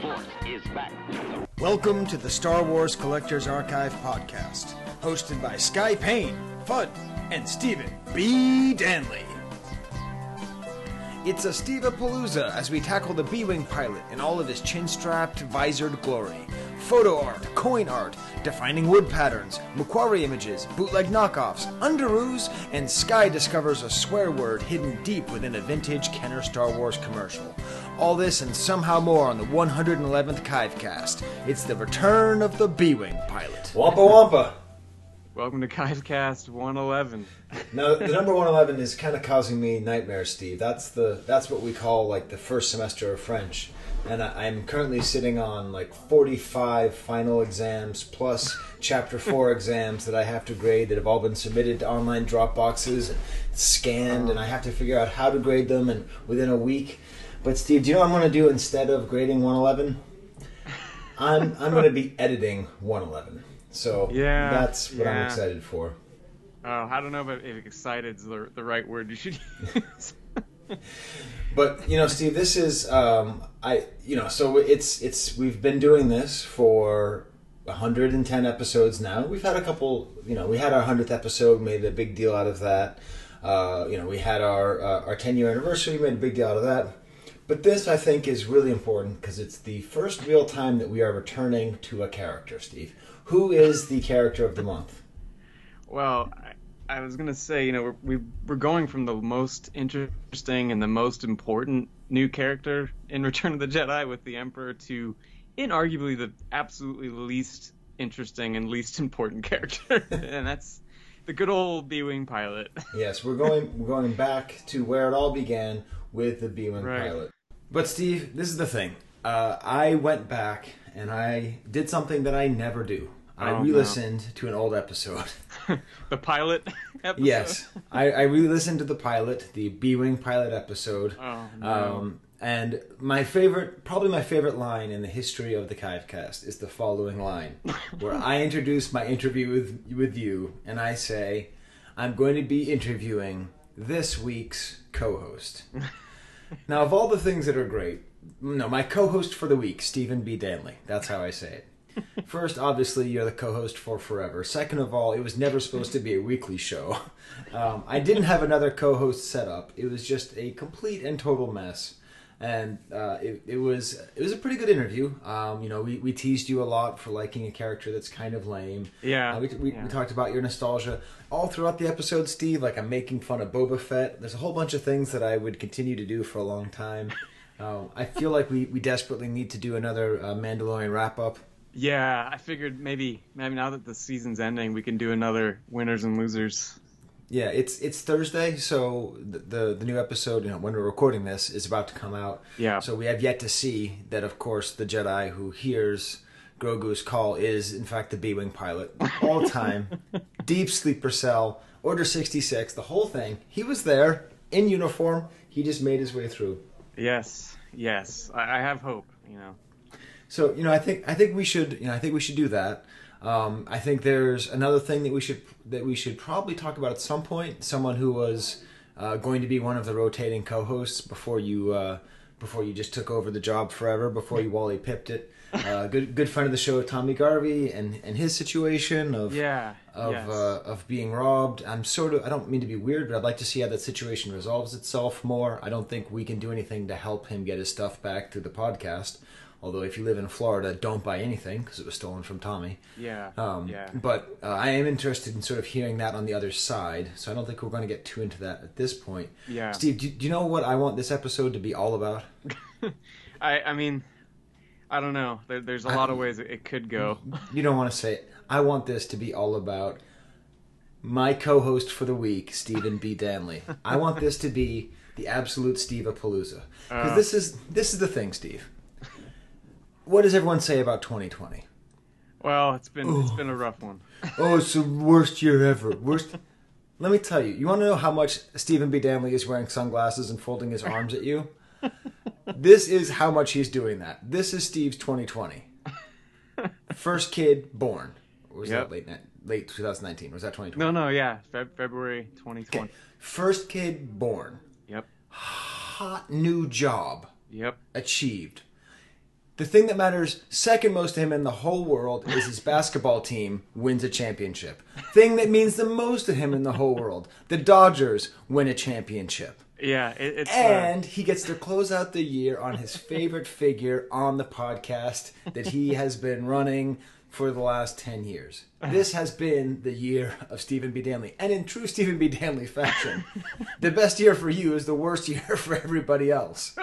Force is back. Welcome to the Star Wars Collectors Archive podcast, hosted by Skye Payne, Fudd, and Stephen B. Danley. It's a Steve-a-palooza as we tackle the B-Wing pilot in all of his chin-strapped, visored glory. Photo art, coin art, defining wood patterns, McQuarrie images, bootleg knockoffs, underoos, and Skye discovers a swear word hidden deep within a vintage Kenner Star Wars commercial. All this and somehow more on the 111th Kivecast. It's the return of the B-Wing pilot. Wampa Wampa. Welcome to Kivecast 111. Now the number one eleven is kind of causing me nightmares, Steve. That's the that's what we call like the first semester of French, and I, I'm currently sitting on like forty five final exams plus chapter four exams that I have to grade that have all been submitted to online drop boxes and scanned, and I have to figure out how to grade them and within a week. But Steve, do you know what I'm going to do instead of grading one eleven? I'm I'm going to be editing one eleven. So Yeah, that's what I'm excited for. Oh, I don't know if, if excited is the, the right word you should use. But you know, Steve, this is um, I you know, so it's it's we've been doing this for 110 episodes now. We've had a couple, you know, we had our 100th episode, made a big deal out of that. Uh, you know, we had our uh, our 10 year anniversary, made a big deal out of that. But this, I think, is really important because it's the first real time that we are returning to a character, Steve. Who is the character of the month? well, I, I was going to say, you know, we're, we, we're going from the most interesting and the most important new character in Return of the Jedi with the Emperor to inarguably the absolutely least interesting and least important character. and that's the good old B Wing pilot. Yes, we're going we're going back to where it all began with the B-wing Right. pilot. But Steve, this is the thing. Uh, I went back and I did something that I never do. I Oh, no. re-listened to an old episode. the pilot episode. yes, I, I re-listened to the pilot, the B-wing pilot episode. Oh, no. Um, and my favorite, probably my favorite line in the history of the Kivecast is the following line, where I introduce my interview with with you, and I say, "I'm going to be interviewing this week's co-host." Now, of all the things that are great, no, my co-host for the week, Stephen B. Danley. That's how I say it. First, obviously, you're the co-host for forever. Second of all, it was never supposed to be a weekly show. Um, I didn't have another co-host set up. It was just a complete and total mess. And uh, it, it was it was a pretty good interview. Um, you know, we, we teased you a lot for liking a character that's kind of lame. Yeah, Uh, we, we, yeah. we talked about your nostalgia all throughout the episode, Steve. Like I'm making fun of Boba Fett. There's a whole bunch of things that I would continue to do for a long time. Um, I feel like we, we desperately need to do another uh, Mandalorian wrap up. Yeah, I figured maybe maybe now that the season's ending, we can do another winners and losers. Yeah, it's it's Thursday, so the, the the new episode, you know, when we're recording this, is about to come out. Yeah. So we have yet to see that, of course, the Jedi who hears Grogu's call is in fact the B-wing pilot, all time, deep sleeper cell, Order sixty six, the whole thing. He was there in uniform. He just made his way through. Yes, yes, I, I have hope. You know. So you know, I think I think we should you know I think we should do that. Um, I think there's another thing that we should that we should probably talk about at some point. Someone who was uh, going to be one of the rotating co-hosts before you uh, before you just took over the job forever. Before you Wally pipped it. Uh, good good friend of the show, Tommy Garvey, and and his situation of Yeah. of yes. uh, of being robbed. I'm sort of I don't mean to be weird, but I'd like to see how that situation resolves itself more. I don't think we can do anything to help him get his stuff back through the podcast. Although if you live in Florida, don't buy anything because it was stolen from Tommy. yeah. Um, yeah. But uh, I am interested in sort of hearing that on the other side. So I don't think we're going to get too into that at this point. Yeah. Steve, do, do you know what I want this episode to be all about? I I mean, I don't know. There, there's a lot of ways it, it could go. You don't want to say it. I want this to be all about my co-host for the week, Stephen B. Danley. I want this to be the absolute Steve Palooza. Because Uh. this is this is the thing, Steve. What does everyone say about 2020? Well, it's been it's been a rough one. Oh, it's the worst year ever. Worst. Let me tell you. You want to know how much Stephen B. Danley is wearing sunglasses and folding his arms at you? This is how much he's doing that. This is Steve's 2020. First kid born. Or was Yep. that late late 2019? Was that 2020? No, no, yeah, Feb- February 2020. Okay. First kid born. Yep, Hot new job yep. achieved. The thing that matters second most to him in the whole world is his basketball team wins a championship. Thing that means the most to him in the whole world, the Dodgers win a championship. Yeah, it, it's uh, And he gets to close out the year on his favorite figure on the podcast that he has been running for the last 10 years. This has been the year of Stephen B. Danley. And in true Stephen B. Danley fashion, the best year for you is the worst year for everybody else.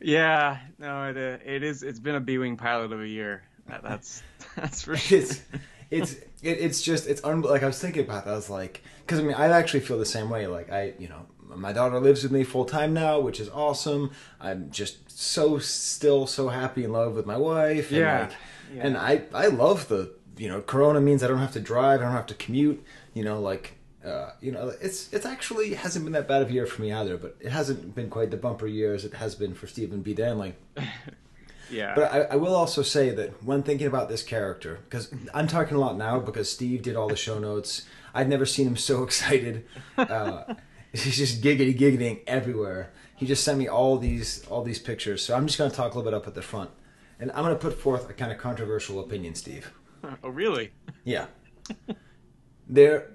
Yeah. No, it uh, it is. It's been a B-wing pilot of a year. That, that's that's for sure. It's it's it, it's just it's un- like I was thinking about that. I was like, because I mean, I actually feel the same way. Like I, you know, my daughter lives with me full time now, which is awesome. I'm just so still so happy in love with my wife. And Yeah. like, Yeah. and I I love the you know Corona means I don't have to drive, I don't have to commute. You know, like. Uh, you know, it's it's actually hasn't been that bad of a year for me either, but it hasn't been quite the bumper year as it has been for Stephen B. Danley. Yeah. But I, I will also say that when thinking about this character, because I'm talking a lot now because Steve did all the show notes. I'd never seen him so excited. Uh, he's just giggity giggling everywhere. He just sent me all these all these pictures. So I'm just going to talk a little bit up at the front, and I'm going to put forth a kind of controversial opinion, Steve. oh, really? Yeah, there,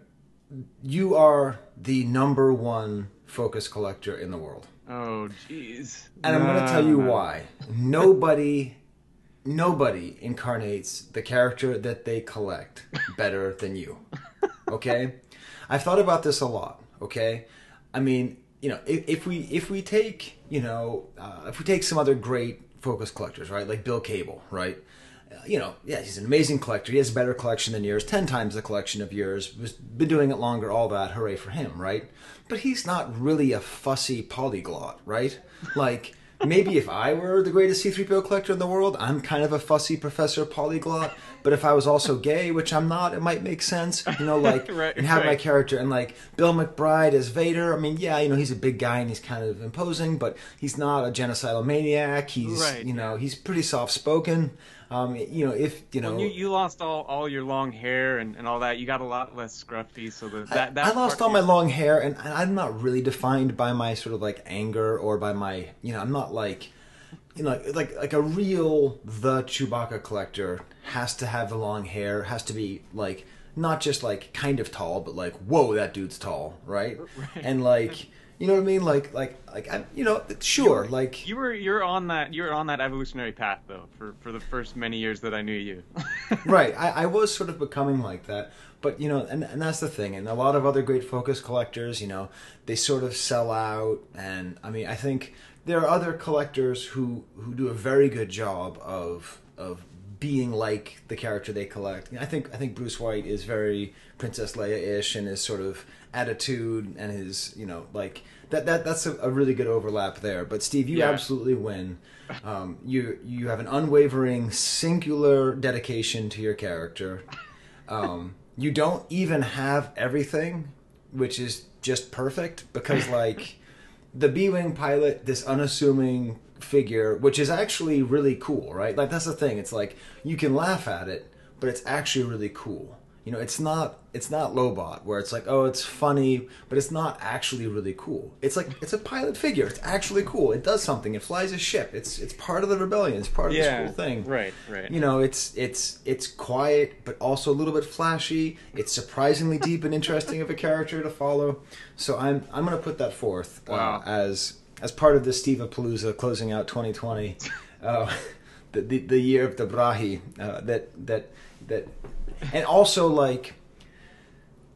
you are the number one focus collector in the world. Oh, jeez. And I'm going to tell you why. Nobody, nobody incarnates the character that they collect better than you. Okay, I've thought about this a lot. Okay, I mean, you know, if, if we if we take you know uh, if we take some other great focus collectors, right, like Bill Cable, right. You know, yeah, he's an amazing collector. He has a better collection than yours, ten times the collection of yours. has been doing it longer, all that. Hooray for him, right? But he's not really a fussy polyglot, right? Like maybe if I were the greatest C3PO collector in the world, I'm kind of a fussy professor polyglot. But if I was also gay, which I'm not, it might make sense, you know, like Right, and have my character and like Bill McBride as Vader. I mean, yeah, you know, he's a big guy and he's kind of imposing, but he's not a genocidal maniac. He's, Right, you know, he's pretty soft spoken. Um, you know, if you know, you, you lost all, all your long hair and, and all that, you got a lot less scruffy. So that, I, that, that I lost all my long hair, and I'm not really defined by my sort of like anger or by my, you know, I'm not like, you know, like like a real the Chewbacca collector has to have the long hair, has to be like not just like kind of tall, but like whoa, that dude's tall, right? And like, you know what I mean? Like like like I, you know, sure, like You were you're on that you're on that evolutionary path though for, for the first many years that I knew you. right. I, I was sort of becoming like that. But you know and, and that's the thing. And a lot of other great focus collectors you know they sort of sell out. And i mean i think there are other collectors who who do a very good job of of being like the character they collect. I think i think bruce white is very princess leia-ish and is sort of attitude and his you know like that, that that's a, a really good overlap there. But steve you Yeah. absolutely win. Um, you you have an unwavering singular dedication to your character. Um, you don't even have everything which is just perfect because like the b-wing pilot this unassuming figure which is actually really cool right? Like that's the thing. It's like you can laugh at it but it's actually really cool you know it's not it's not lobot where it's like oh it's funny but it's not actually really cool. It's like it's a pilot figure. It's actually cool. It does something. It flies a ship. It's it's part of the rebellion. It's part of this cool thing. Right, right. you know it's it's it's quiet but also a little bit flashy. It's surprisingly deep and interesting of a character to follow. So i'm i'm going to put that forth Wow. uh, as as part of the steve palooza closing out 2020 uh, the, the the year of the brahi uh, that that that and also like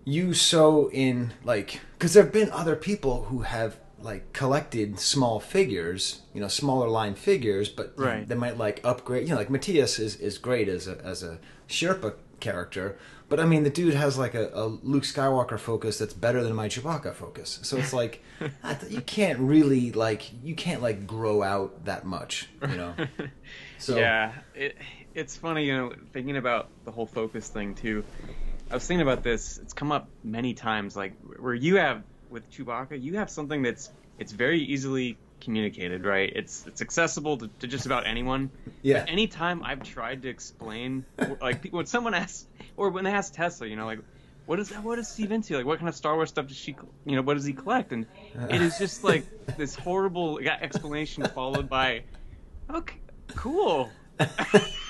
you so in like because there have been other people who have like collected small figures you know smaller line figures but Right. they might like upgrade you know like matthias is, is great as a as a sherpa character but i mean the dude has like a, a luke skywalker focus that's better than my chewbacca focus so it's like you can't really like you can't like grow out that much you know so yeah, it, it's funny, you know, thinking about the whole focus thing too. I was thinking about this. It's come up many times, like where you have with Chewbacca, you have something that's it's very easily communicated, right? It's it's accessible to, to just about anyone. Yeah. But anytime I've tried to explain, like when someone asks, or when they ask Tesla, you know, like. what is that? What is Steve into? Like, what kind of Star Wars stuff does she, you know, what does he collect? And uh. it is just like this horrible explanation followed by, okay, cool.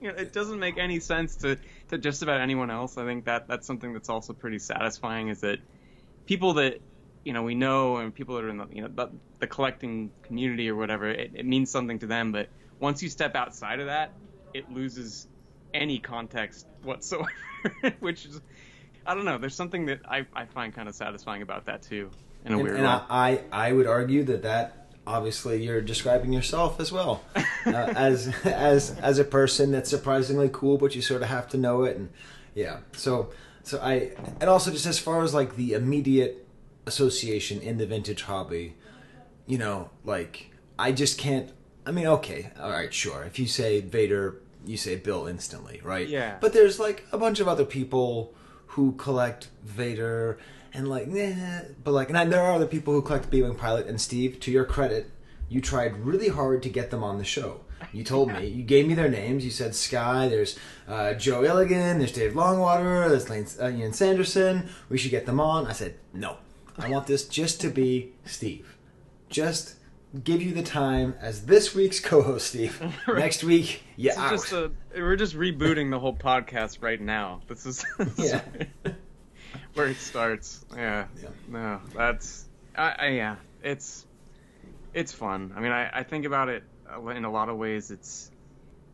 you know, it doesn't make any sense to to just about anyone else. I think that that's something that's also pretty satisfying is that people that you know we know and people that are in the you know the, the collecting community or whatever, it, it means something to them. But once you step outside of that, it loses any context whatsoever, which is I don't know. There's something that I, I find kind of satisfying about that too, in a and, weird and way. I I would argue that that obviously you're describing yourself as well uh, as as as a person that's surprisingly cool, but you sort of have to know it, and yeah. So so I and also just as far as like the immediate association in the vintage hobby, you know, like I just can't. I mean, okay, all right, sure. If you say Vader, you say Bill instantly, right? Yeah. But there's like a bunch of other people who collect Vader and like, nah, but like, and there are other people who collect B-wing pilot. And Steve, to your credit, you tried really hard to get them on the show. You told me, you gave me their names. You said Skye. There's uh, Joe Illigan. There's Dave Longwater. There's Lane, uh, Ian Sanderson. We should get them on. I said no. I want this just to be Steve. Just give you the time as this week's co-host, Steve. Next week, you This is out. just a, we're just rebooting the whole podcast right now. This is, this is Yeah. Where it starts. Yeah. Yeah. No, that's I, I yeah. It's it's fun. I mean, I, I think about it in a lot of ways. It's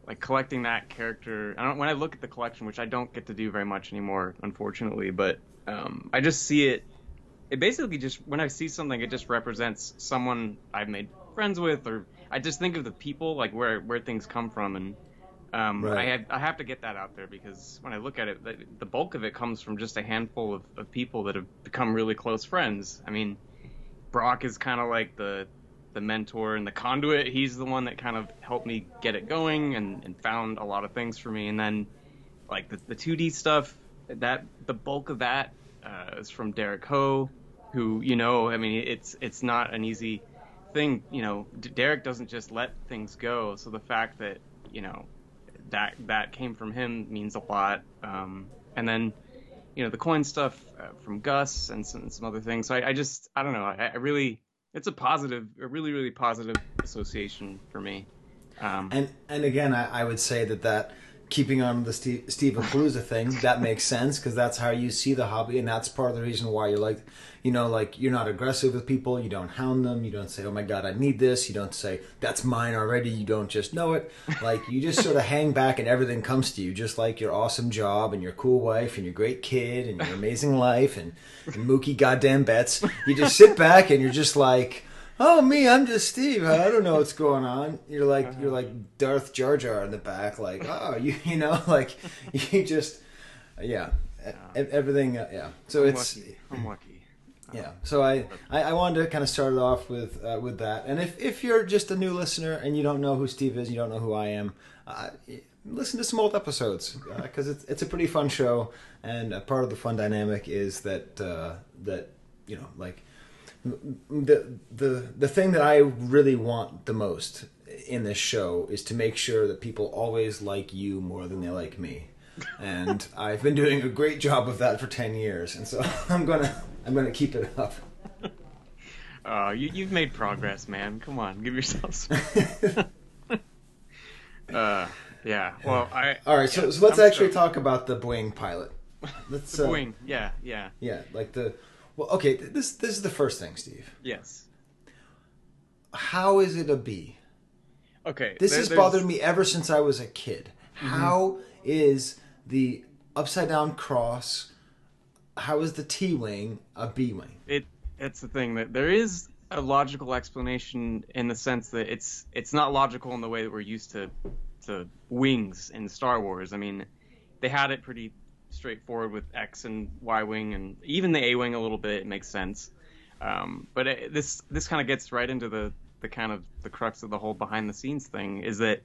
like collecting that character. I don't when I look at the collection, which I don't get to do very much anymore, unfortunately. But um, I just see it. It basically just when I see something, it just represents someone I've made friends with, or I just think of the people, like where where things come from, and um, Right. I had I have to get that out there because when I look at it, the, the bulk of it comes from just a handful of, of people that have become really close friends. I mean, Brock is kind of like the the mentor and the conduit. He's the one that kind of helped me get it going and, and found a lot of things for me. And then like the, the 2D stuff, that the bulk of that uh, is from Derek Ho, who you know, I mean, it's it's not an easy thing. You know, D- Derek doesn't just let things go. So the fact that you know that that came from him means a lot. Um, and then you know the coin stuff uh, from Gus and some, some other things. So I, I just I don't know. I, I really it's a positive, a really really positive association for me. Um, And and again, I, I would say that that keeping on the Steve, Steve Palooza thing that makes sense because that's how you see the hobby, and that's part of the reason why you're like, you know, like you're not aggressive with people. You don't hound them. You don't say, "Oh my God, I need this." You don't say, "That's mine already." You don't just know it. Like you just sort of hang back, and everything comes to you, just like your awesome job and your cool wife and your great kid and your amazing life and, and Mookie goddamn Betts. You just sit back and you're just like. Oh me, I'm just Steve. I don't know what's going on. You're like you're like Darth Jar Jar in the back, like oh you you know like you just yeah e- everything uh, yeah. So I'm it's lucky. I'm lucky. yeah. So I, I I wanted to kind of start it off with uh, with that. And if if you're just a new listener and you don't know who Steve is, you don't know who I am. Uh, listen to some old episodes because it's it's a pretty fun show, and a part of the fun dynamic is that uh, that you know like the the the thing that I really want the most in this show is to make sure that people always like you more than they like me. And I've been doing a great job of that for 10 years. And so I'm going to I'm going to keep it up. Uh, you, you've made progress, man. Come on, give yourself some. uh, yeah. Well, I. All right, so, yeah, so let's I'm actually stoked. talk about the Boeing pilot. Let's uh, Boeing. Yeah. Yeah. Yeah, like the Well, okay, this this is the first thing, Steve. Yes. How is it a B? Okay. This there- has there's- bothered me ever since I was a kid. Mm-hmm. How is the upside down cross? How is the T wing a B wing? it it's the thing that there is a logical explanation in the sense that it's it's not logical in the way that we're used to to wings in Star Wars. I mean, they had it pretty straightforward with X and Y wing and even the A wing a little bit. It makes sense. Um, but it, this this kind of gets right into the the kind of the crux of the whole behind the scenes thing is that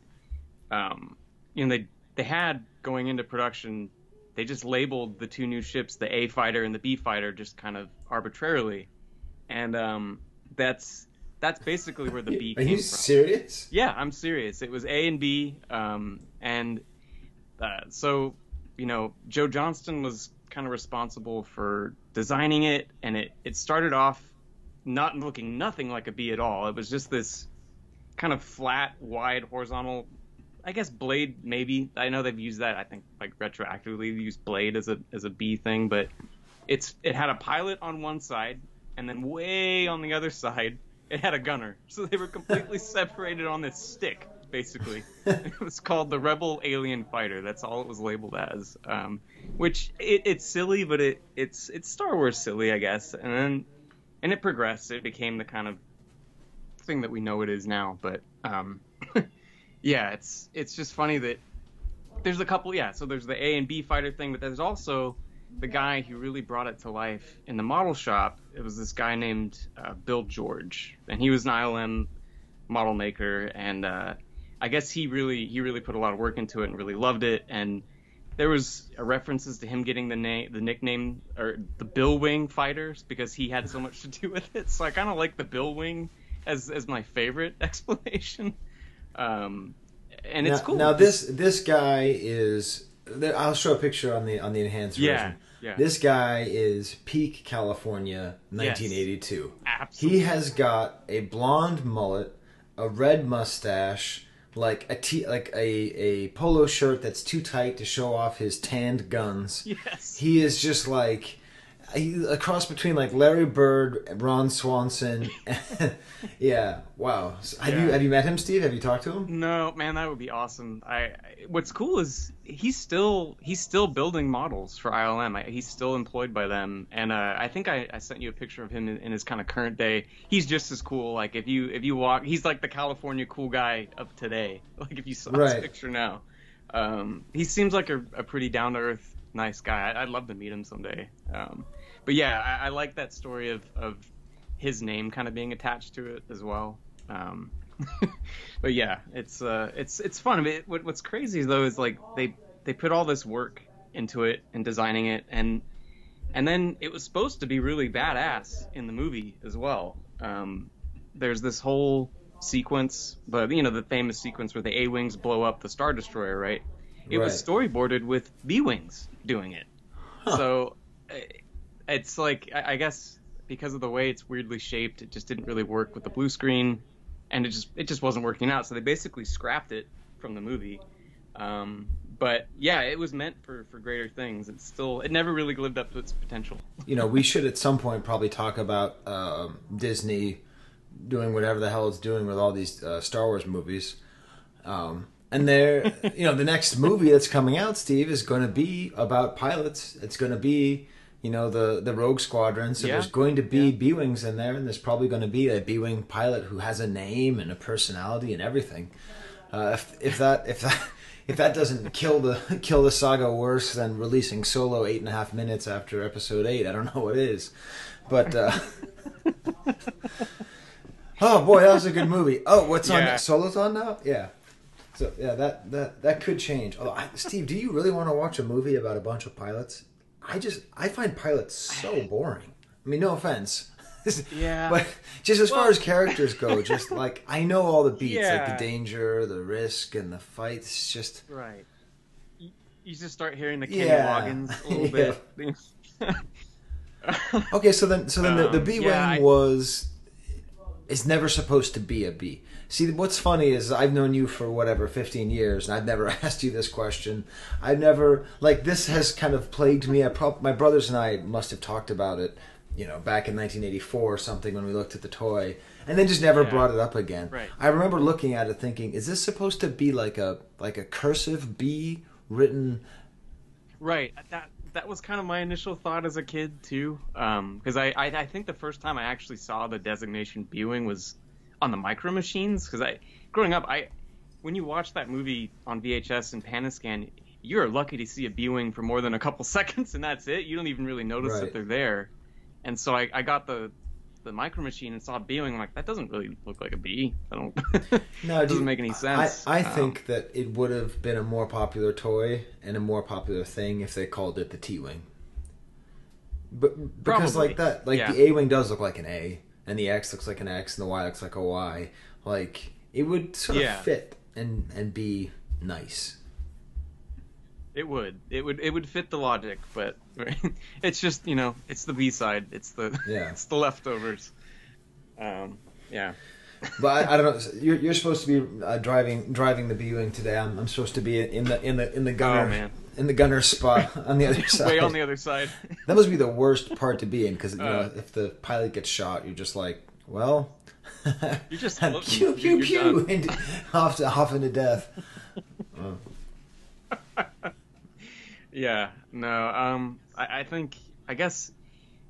um, you know they they had going into production they just labeled the two new ships the A fighter and the B fighter just kind of arbitrarily and um, that's that's basically where the B Are came you from. serious? Yeah, I'm serious. It was A and B, um, and uh, so you know, Joe Johnston was kind of responsible for designing it, and it it started off not looking nothing like a bee at all. It was just this kind of flat, wide, horizontal I guess Blade maybe. I know they've used that. I think like retroactively used Blade as a as a B thing, but it's it had a pilot on one side, and then way on the other side, it had a gunner. So they were completely separated on this stick, basically. it was called the Rebel Alien Fighter. That's all it was labeled as. Um, which it, it's silly, but it it's it's Star Wars silly, I guess. And then and it progressed. It became the kind of thing that we know it is now. But um, yeah, it's it's just funny that there's a couple. Yeah, so there's the A and B fighter thing, but there's also the guy who really brought it to life in the model shop. It was this guy named uh, Bill George, and he was an ILM model maker, and uh, I guess he really he really put a lot of work into it and really loved it. And there was references to him getting the name the nickname or the Bill Wing fighters because he had so much to do with it. So I kind of like the Bill Wing as as my favorite explanation. Um, and it's now, cool. Now this this guy is. I'll show a picture on the on the enhanced Yeah, version. yeah. This guy is peak California, 1982. Absolutely. He has got a blonde mullet, a red mustache, like a t- like a a polo shirt that's too tight to show off his tanned guns. Yes. He is just like a cross between like Larry Bird, Ron Swanson. yeah, wow. So Have you have you met him, Steve? Have you talked to him? No, man, that would be awesome. I, I what's cool is he's still he's still building models for ILM. I, he's still employed by them, and uh, I think I, I sent you a picture of him in, in his kind of current day. He's just as cool. Like if you if you walk, he's like the California cool guy of today. Like if you saw Right. his picture now, um, he seems like a, a pretty down to earth, nice guy. I, I'd love to meet him someday. Um, but yeah, I, I like that story of of his name kind of being attached to it as well. Um, but yeah, it's uh, it's it's fun. I mean, what, what's crazy though is like they they put all this work into it and designing it, and and then it was supposed to be really badass in the movie as well. Um, there's this whole sequence, but you know the famous sequence where the A wings blow up the Star Destroyer, right? It was storyboarded with B wings doing it. So uh, it's like I I guess because of the way it's weirdly shaped, it just didn't really work with the blue screen, and it just it just wasn't working out. So they basically scrapped it from the movie. Um, but yeah, it was meant for for greater things. It still it never really lived up to its potential. you know, we should at some point probably talk about um Disney doing whatever the hell it's doing with all these uh, Star Wars movies. Um, and there, you know, the next movie that's coming out, Steve, is going to be about pilots. It's going to be, you know, the the Rogue Squadron. So Yeah. there's going to be B wings in there, and there's probably going to be a B wing pilot who has a name and a personality and everything. Uh, if if that if that if that doesn't kill the kill the saga worse than releasing Solo eight and a half minutes after Episode eight, I don't know what is. But uh, oh boy, that was a good movie. Oh, what's on? Yeah. Solo's on now. Yeah. So yeah, that that that could change. Although, I, Steve, do you really want to watch a movie about a bunch of pilots? I just I find pilots so boring. I mean, no offense. Yeah. But just as far as characters go, just like I know all the beats, like the danger, the risk, and the fights. Just Right. You, you just start hearing the Kenny Yeah. Loggins a little bit. okay. So then, so then the, the Um, B wing yeah, was is never supposed to be a B. See, what's funny is I've known you for whatever fifteen years, and I've never asked you this question. I've never like this has kind of plagued me. I prob- my brothers and I must have talked about it, you know, back in 1984 or something when we looked at the toy, and then just never Yeah. brought it up again. Right. I remember looking at it thinking, is this supposed to be like a like a cursive B written? Right. That that was kind of my initial thought as a kid too, um, because I, I I think the first time I actually saw the designation B-wing was on the Micro Machines. Because I growing up, I when you watch that movie on VHS and pan-and-scan, you're lucky to see a B-wing for more than a couple seconds, and that's it. You don't even really notice Right. that they're there. And so I, I got the the Micro Machine and saw a B-wing. I'm like, that doesn't really look like a B. I don't. No, it doesn't make any sense. I, I Um, think that it would have been a more popular toy and a more popular thing if they called it the T wing. But because Probably, like that, like yeah. the A wing does look like an A, and the X looks like an X, and the Y looks like a Y. Like it would sort of fit and and be nice. It would. It would. It would fit the logic, but it's just you know, it's the B side. It's the Yeah. it's the leftovers. Um, yeah. But I, I don't know. You're, you're supposed to be uh, driving driving the B-wing today. I'm, I'm supposed to be in the in the in the gunner Oh, man. In the gunner spot on the other side. Way on the other side. That must be the worst part to be in because you know Uh. if the pilot gets shot, you're just like, well, You're just pew pew pew, and off to off into death. Yeah, no. Um, I, I think I guess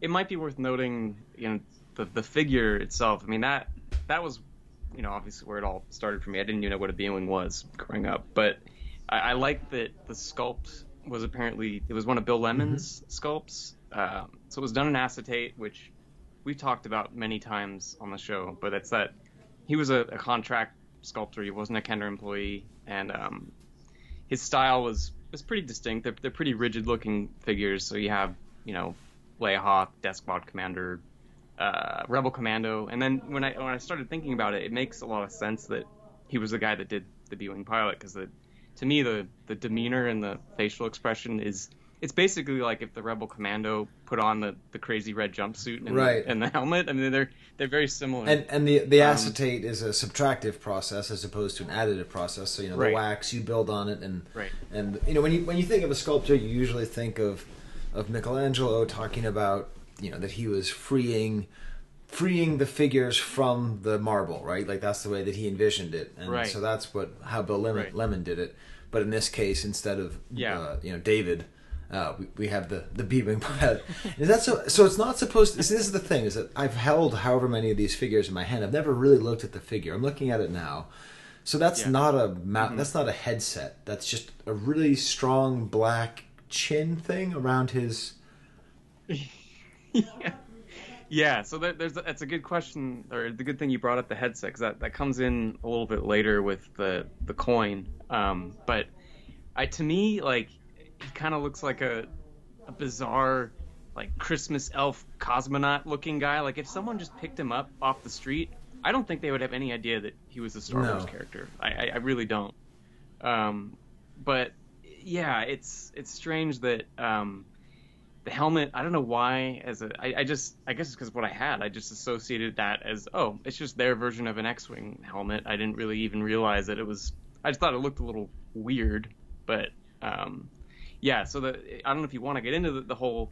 it might be worth noting, you know, the the figure itself. I mean that that was, you know, obviously where it all started for me. I didn't even know what a B-wing was growing up, but I, I like that the sculpt was apparently it was one of Bill Lemon's sculpts. Um, so it was done in acetate, which we've talked about many times on the show. But it's that he was a, a contract sculptor. He wasn't a Kenner employee, and um, his style was was pretty distinct. They're, they're pretty rigid looking figures. So you have, you know, Leia Hoth, Death Squad Commander, uh, Rebel Commando, and then when I when I started thinking about it, it makes a lot of sense that he was the guy that did the B-wing pilot because the to me the the demeanor and the facial expression is it's basically like if the Rebel Commando put on the, the crazy red jumpsuit and, Right. the, and the helmet. I mean they're they're very similar. And and the the Um, acetate is a subtractive process as opposed to an additive process. So you know Right. the wax you build on it, and Right. and you know when you when you think of a sculptor, you usually think of of Michelangelo talking about you know that he was freeing freeing the figures from the marble, right? Like that's the way that he envisioned it, and Right. so that's what how Bill Lemon, Right. Lemon did it. But in this case, instead of Yeah. uh, you know David. Uh, we, we have the the B-wing pilot. Is that so? So it's not supposed. To, this is the thing: is that I've held however many of these figures in my hand. I've never really looked at the figure. I'm looking at it now. So that's Yeah. Mm-hmm. not a mount. That's not a headset. That's just a really strong black chin thing around his. yeah. Yeah, so there, there's that's a good question, or the good thing you brought up the headset because that, that comes in a little bit later with the the coin. Um, but I to me like he kind of looks like a a bizarre like Christmas elf cosmonaut looking guy. Like if someone just picked him up off the street, I don't think they would have any idea that he was a Star No. Wars character. I, I, I really don't. Um, but yeah, it's it's strange that um, the helmet. I don't know why. As a, I, I just I guess it's because what I had. I just associated that as oh, it's just their version of an X-wing helmet. I didn't really even realize that it was. I just thought it looked a little weird, but um, yeah. So the I don't know if you want to get into the, the whole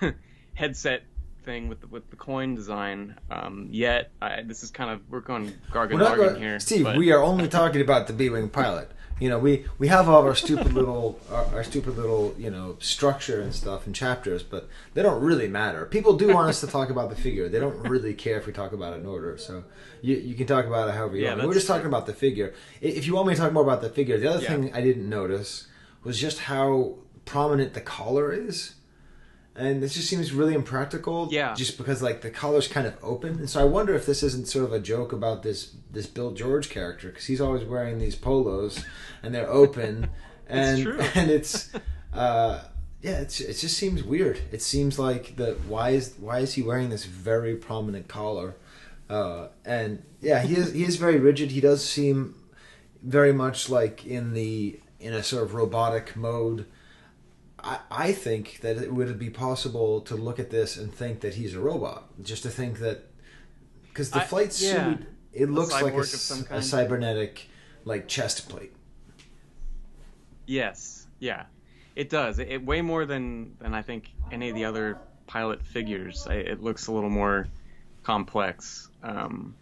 headset thing with the, with the coin design um, yet. I, this is kind of we're going gargan gargan here, Steve. but- We are only talking about the B-wing pilot. You know, we we have all of our stupid little our, our stupid little you know structure and stuff and chapters, but they don't really matter. People do want us to talk about the figure. They don't really care if we talk about it in order. So you you can talk about it however you Yeah, want. We're just talking about the figure. If you want me to talk more about the figure, the other Yeah. thing I didn't notice was just how prominent the collar is. And this just seems really impractical. Yeah. Just because like the collar's kind of open, and so I wonder if this isn't sort of a joke about this this Bill George character because he's always wearing these polos, and they're open, and true. and it's, uh, yeah, it's it just seems weird. It seems like the why is why is he wearing this very prominent collar, uh, and yeah, he is he is very rigid. He does seem very much like in the in a sort of robotic mode. I, I think that it would be possible to look at this and think that he's a robot. Just to think that because the I- flight suit yeah. it looks like a, a cybernetic like chest plate. Yes, yeah, it does. It, it way more than than I think any of the other pilot figures. I, it looks a little more complex. Um,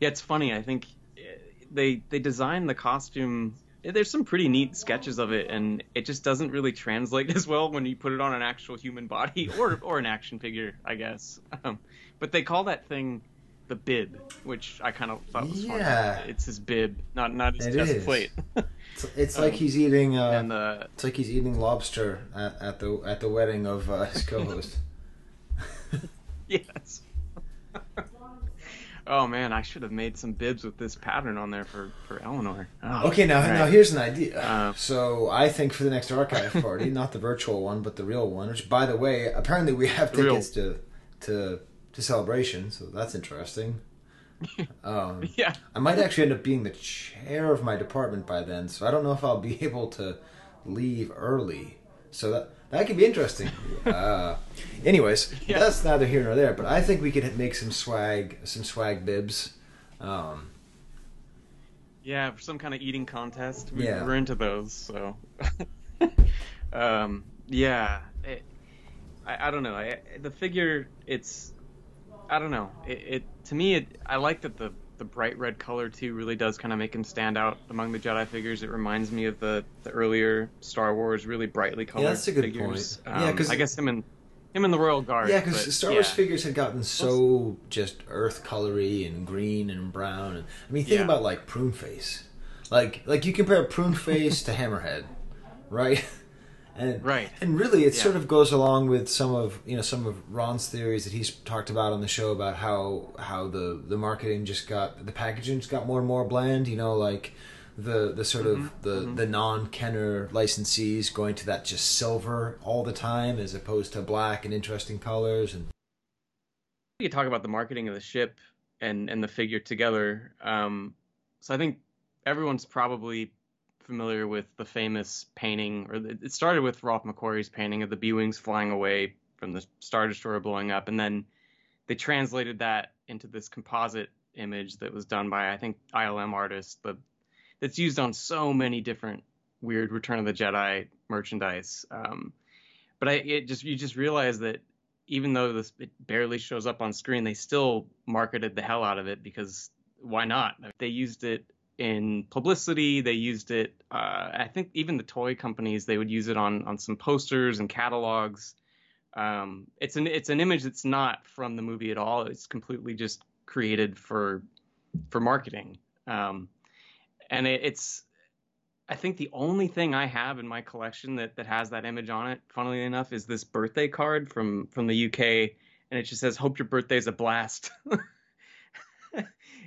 yeah, it's funny. I think eh, they they designed the costume. There's some pretty neat sketches of it, and it just doesn't really translate as well when you put it on an actual human body or or an action figure, I guess. Um, but they call that thing the bib, which I kind of thought was Yeah. funny. It's his bib, not not his It chest is. plate. It's, it's like he's eating. Uh, and uh, it's like he's eating lobster at, at the at the wedding of uh, his co-host. Yes. Oh man, I should have made some bibs with this pattern on there for for Eleanor. Oh, Okay, now all now here's an idea. Uh, so I think for the next archive party, not the virtual one, but the real one. Which, by the way, apparently we have The real- tickets to to to celebration, so that's interesting. Um, yeah. I might actually end up being the chair of my department by then, so I don't know if I'll be able to leave early. So that that could be interesting. uh, anyways, Yeah. that's neither here nor there. But I think we could make some swag, some swag bibs. Um, Yeah, for some kind of eating contest. We, Yeah. We're into those, so. um, yeah. It, I, I don't know. I, the figure, it's. I don't know. It, it to me, it, I like that the the bright red color too really does kind of make him stand out among the Jedi figures. It reminds me of the the earlier Star Wars really brightly colored Yeah, that's a good figures. point. Yeah, Um, 'cause- I guess him and him and the Royal Guard. yeah, because Star Wars yeah. figures had gotten so just earth colory and green and brown. And I mean, think Yeah. about like Prune Face. Like, like you compare Prune Face to Hammerhead, right? And Right. and really, it Yeah. sort of goes along with some of you know some of Ron's theories that he's talked about on the show about how how the the marketing just got the packaging just got more and more bland. You know, like the the sort of the the non Kenner licensees going to that just silver all the time as opposed to black and interesting colors and you talk about the marketing of the ship and and the figure together. Um, so I think everyone's probably familiar with the famous painting, or it started with Ralph McQuarrie's painting of the B-wings flying away from the Star Destroyer blowing up, and then they translated that into this composite image that was done by I think ILM artists, the that's used on so many different weird Return of the Jedi merchandise. Um, but I it just you just realize that even though this it barely shows up on screen, they still marketed the hell out of it because why not? They used it in publicity. They used it. Uh, I think even the toy companies they would use it on on some posters and catalogs. Um, it's an it's an image that's not from the movie at all. It's completely just created for for marketing. Um, and it, it's I think the only thing I have in my collection that, that has that image on it, funnily enough, is this birthday card from from the UK, and it just says "Hope your birthday's a blast."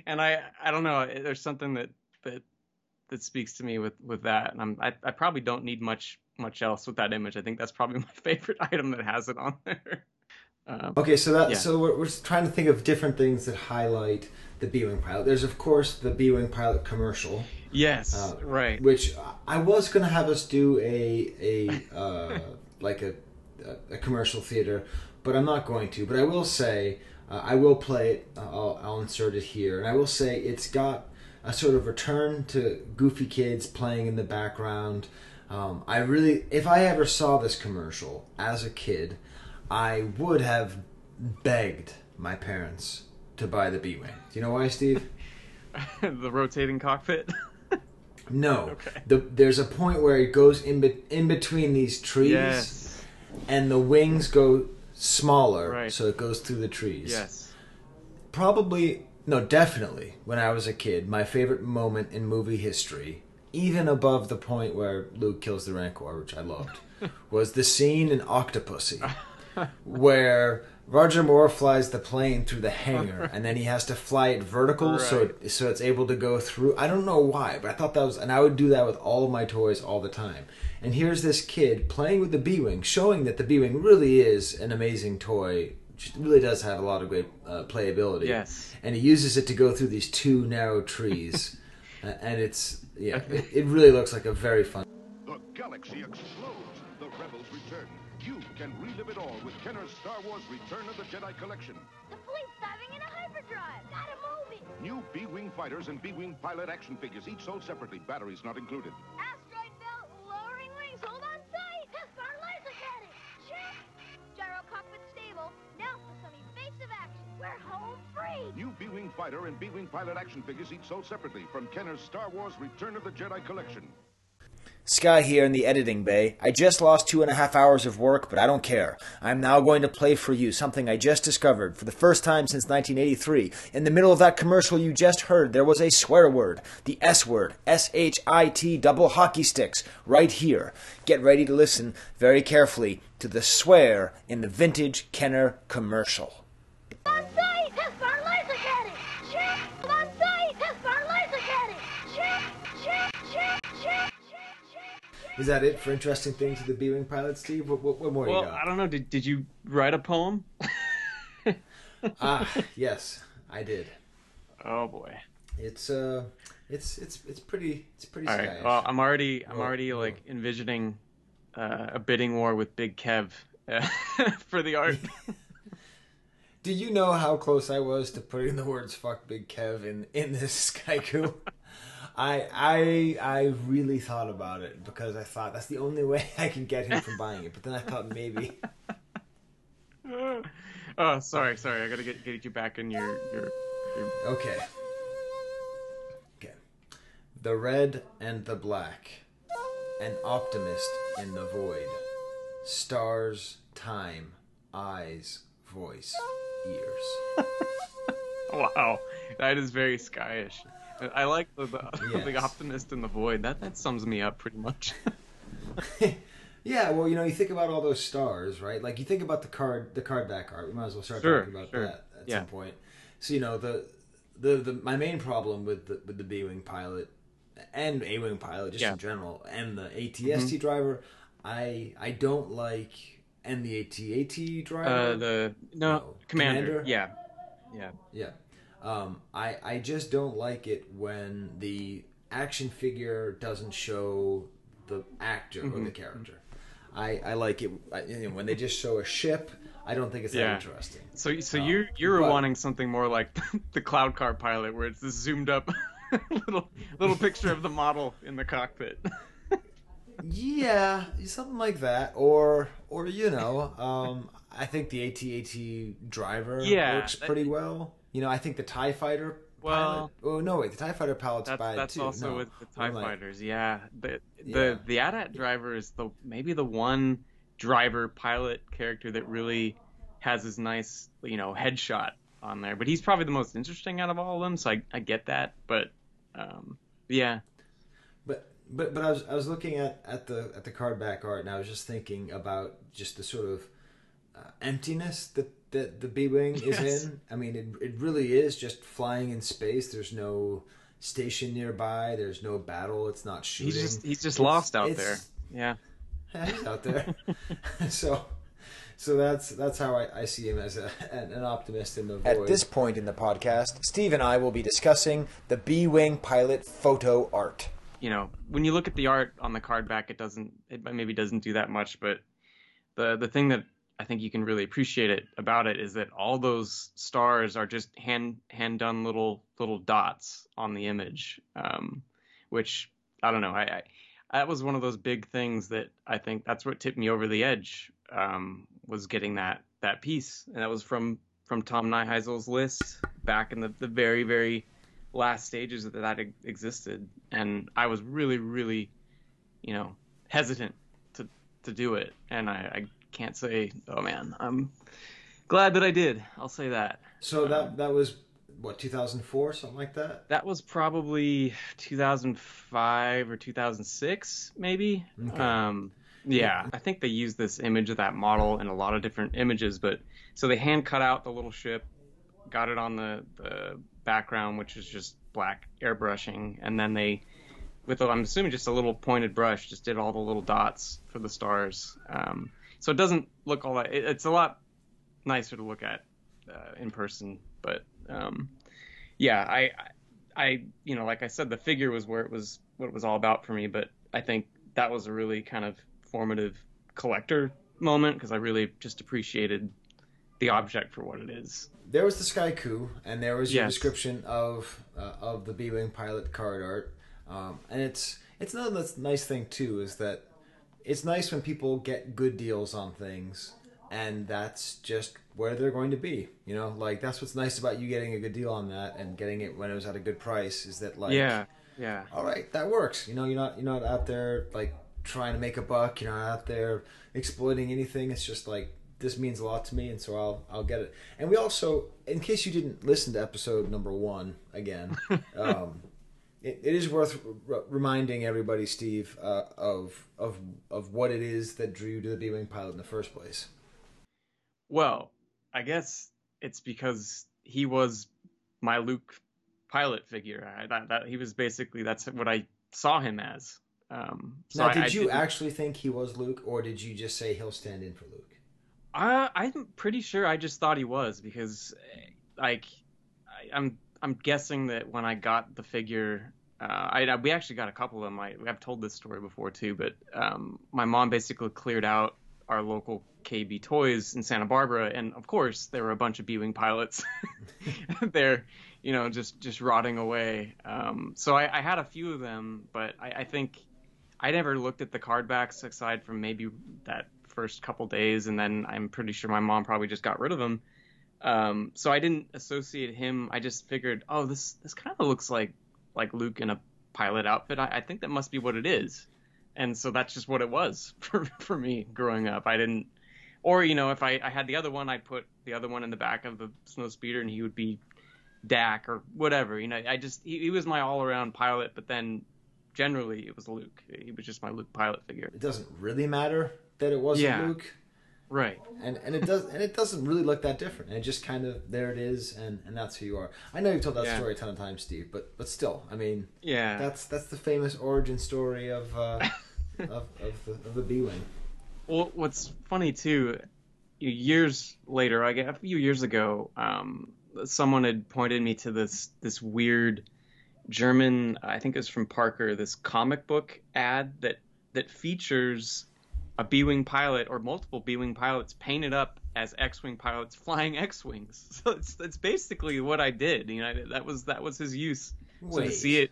and I I don't know, there's something that that that speaks to me with with that, and I'm I, I probably don't need much much else with that image. I think that's probably my favorite item that has it on there. Um, Okay, so that Yeah. so we're, we're trying to think of different things that highlight the B-wing pilot. There's of course the B-wing pilot commercial, yes, Uh, right. which I was gonna have us do a a uh, like a a commercial theater, but I'm not going to. But I will say uh, I will play it. Uh, I'll, I'll insert it here, and I will say it's got a sort of return to goofy kids playing in the background. Um, I really, if I ever saw this commercial as a kid, I would have begged my parents to buy the B-wing. Do you know why, Steve? the rotating cockpit. No. Okay. The, there's a point where it goes in be, in between these trees, yes, and the wings go smaller, Right. so it goes through the trees. yes. Probably, no, definitely. When I was a kid, my favorite moment in movie history, even above the point where Luke kills the Rancor, which I loved, was the scene in Octopussy, where Roger Moore flies the plane through the hangar, and then he has to fly it vertical, so it, so it's able to go through. I don't know why, but I thought that was, and I would do that with all of my toys all the time. And here's this kid playing with the B-wing, showing that the B-wing really is an amazing toy. It really does have a lot of great uh, playability Yes. and he uses it to go through these two narrow trees, Uh, and it's yeah, it, it really looks like a very fun. The galaxy explodes. The rebels return. You can relive it all with Kenner's Star Wars Return of the Jedi collection. The fleet's diving in a hyperdrive. Gotta move it. New B-wing fighters and B-wing pilot action figures, each sold separately, batteries not included. Asteroid home. New B-wing fighter and B-wing pilot action figures, each sold separately from Kenner's Star Wars Return of the Jedi collection. Skye here in the editing bay. I just lost two and a half hours of work, but I don't care. I'm now going to play for you something I just discovered for the first time since 1983. In the middle of that commercial you just heard, there was a swear word. The S word. S H I T double hockey sticks. Right here. Get ready to listen very carefully to the swear in the vintage Kenner commercial. Is that it for interesting things with the B-wing pilot, Steve? What, what, what more Well, you got? I don't know. Did did you write a poem? Ah, yes, I did. oh boy. It's uh, it's it's it's pretty it's pretty All right. Well, I'm already I'm already like envisioning uh, a bidding war with Big Kev uh, for the art. Do you know how close I was to putting the words "fuck Big Kev" in in this Skye-Ku? I I I really thought about it because I thought that's the only way I can get him from buying it. But then I thought maybe oh, sorry, sorry. I gotta get get you back in your your. your... okay. Okay. The red and the black. An optimist in the void. Stars, time, eyes, voice, ears. Wow, that is very skyish. I like the the, Yes. the optimist in the void. That that sums me up pretty much. yeah, well, you know, you think about all those stars, right? Like you think about the card, the card back art. We might as well start Sure, talking about sure. that at Yeah. some point. So you know the, the the my main problem with the with the B wing pilot and A wing pilot just Yeah. Mm-hmm. in general and the ATST driver, I I don't like and the AT-AT driver. uh, the no, No. commander. Commander? Yeah, yeah. Yeah. Um, I I just don't like it when the action figure doesn't show the actor or Mm-hmm. the character. I, I like it I, you know, when they just show a ship. I don't think it's that interesting. So so Um, you you were but- wanting something more like the cloud car pilot, where it's this zoomed up little little picture of the model in the cockpit. Yeah, something like that, or or you know, um, I think the AT-AT driver Yeah, works that- pretty well. You know, I think the Tie Fighter. Well- pilot, oh no, wait, the Tie Fighter pilot's That's bad that's too. also no, with the Tie I'm like- Fighters. Yeah, the Yeah. the the AT-AT driver is the maybe the one driver pilot character that really has his nice you know headshot on there. But he's probably the most interesting out of all of them, so I I get that. But um, yeah, But but but I was I was looking at, at the at the card back art and I was just thinking about just the sort of uh, emptiness that that the B wing is Yes. in. I mean, it it really is just flying in space. There's no station nearby. There's no battle. It's not shooting. he's just he's just lost out there. Yeah. he's out there. so so that's that's how I, I see him as a an, an optimist in the void. At this point in the podcast, Steve and I will be discussing the B Wing pilot photo art. you know, when you look at the art on the card back, it doesn't, it maybe doesn't do that much, but the the thing that I think you can really appreciate it about it is that all those stars are just hand hand done little little dots on the image, um, which I don't know, I, I that was one of those big things that I think that's what tipped me over the edge um, was getting that that piece, and that was from from Tom Nyheisel's list back in the, the very very last stages that that existed, and I was really really, you know, hesitant to to do it, and I, I can't say, oh man, I'm glad that I did. I'll say that. so that that was what 2004 something like that. That was probably 2005 or 2006, maybe. Okay. Um, yeah, I think they used this image of that model in a lot of different images, but so they hand cut out the little ship, got it on the, the background, which is just black airbrushing, and then they, with I'm assuming just a little pointed brush, just did all the little dots for the stars. Um, so it doesn't look all that. It, it's a lot nicer to look at uh, in person, but um, yeah, I, I, you know, like I said, the figure was where it was, what it was all about for me. But I think that was a really kind of formative collector moment because I really just appreciated the object for what it is. there was the Skye-Ku, and there was your Yes. description of uh, of the B wing pilot card art, um, and it's it's another nice thing too is that it's nice when people get good deals on things, and that's just where they're going to be. You know, like that's what's nice about you getting a good deal on that and getting it when it was at a good price is that like yeah, yeah, all right, that works. You know, you're not you're not out there like trying to make a buck. You're not out there exploiting anything. It's just like this means a lot to me, and so I'll I'll get it. And we also, in case you didn't listen to episode number one again, um, it, it is worth r- reminding everybody, Steve, uh, of of of what it is that drew you to the B wing pilot in the first place. Well, I guess it's because he was my Luke pilot figure. I, that, that he was basically that's what I saw him as. Um, so now, did I you didn't- actually think he was Luke, or did you just say he'll stand in for Luke? Uh, I'm pretty sure I just thought he was because, eh, like, I, I'm I'm guessing that when I got the figure, uh, I, I- we actually got a couple of them. I, I've told this story before too, but um, my mom basically cleared out our local KB Toys in Santa Barbara, and of course there were a bunch of B-wing pilots. They're, you know, just just rotting away. Um, so I, I had a few of them, but I, I think I never looked at the card backs aside from maybe that first couple days, and then I'm pretty sure my mom probably just got rid of them. Um, so I didn't associate him. I just figured, oh, this this kind of looks like like Luke in a pilot outfit. I, I think that must be what it is, and so that's just what it was for for me growing up. I didn't, or you know, if I, I had the other one, I'd put the other one in the back of the snow speeder, and he would be Dak or whatever. You know, I just he, he was my all around pilot, but then generally it was Luke. He was just my Luke pilot figure. It doesn't really matter that it wasn't Yeah. Luke, Right. and and it does and it doesn't really look that different. It just kind of there it is, and and that's who you are. I know you've told that Yeah. story a ton of times, Steve, but but still, I mean, Yeah. that's that's the famous origin story of uh, of of the, of the B wing. Well, what's funny too, years later, I guess a few years ago, um, someone had pointed me to this this weird German, I think it was from Parker, this comic book ad that that features a B-wing pilot or multiple B-wing pilots painted up as X-wing pilots flying X-wings. So it's that's basically what I did. You know, that was that was his use. So to Wait. see it,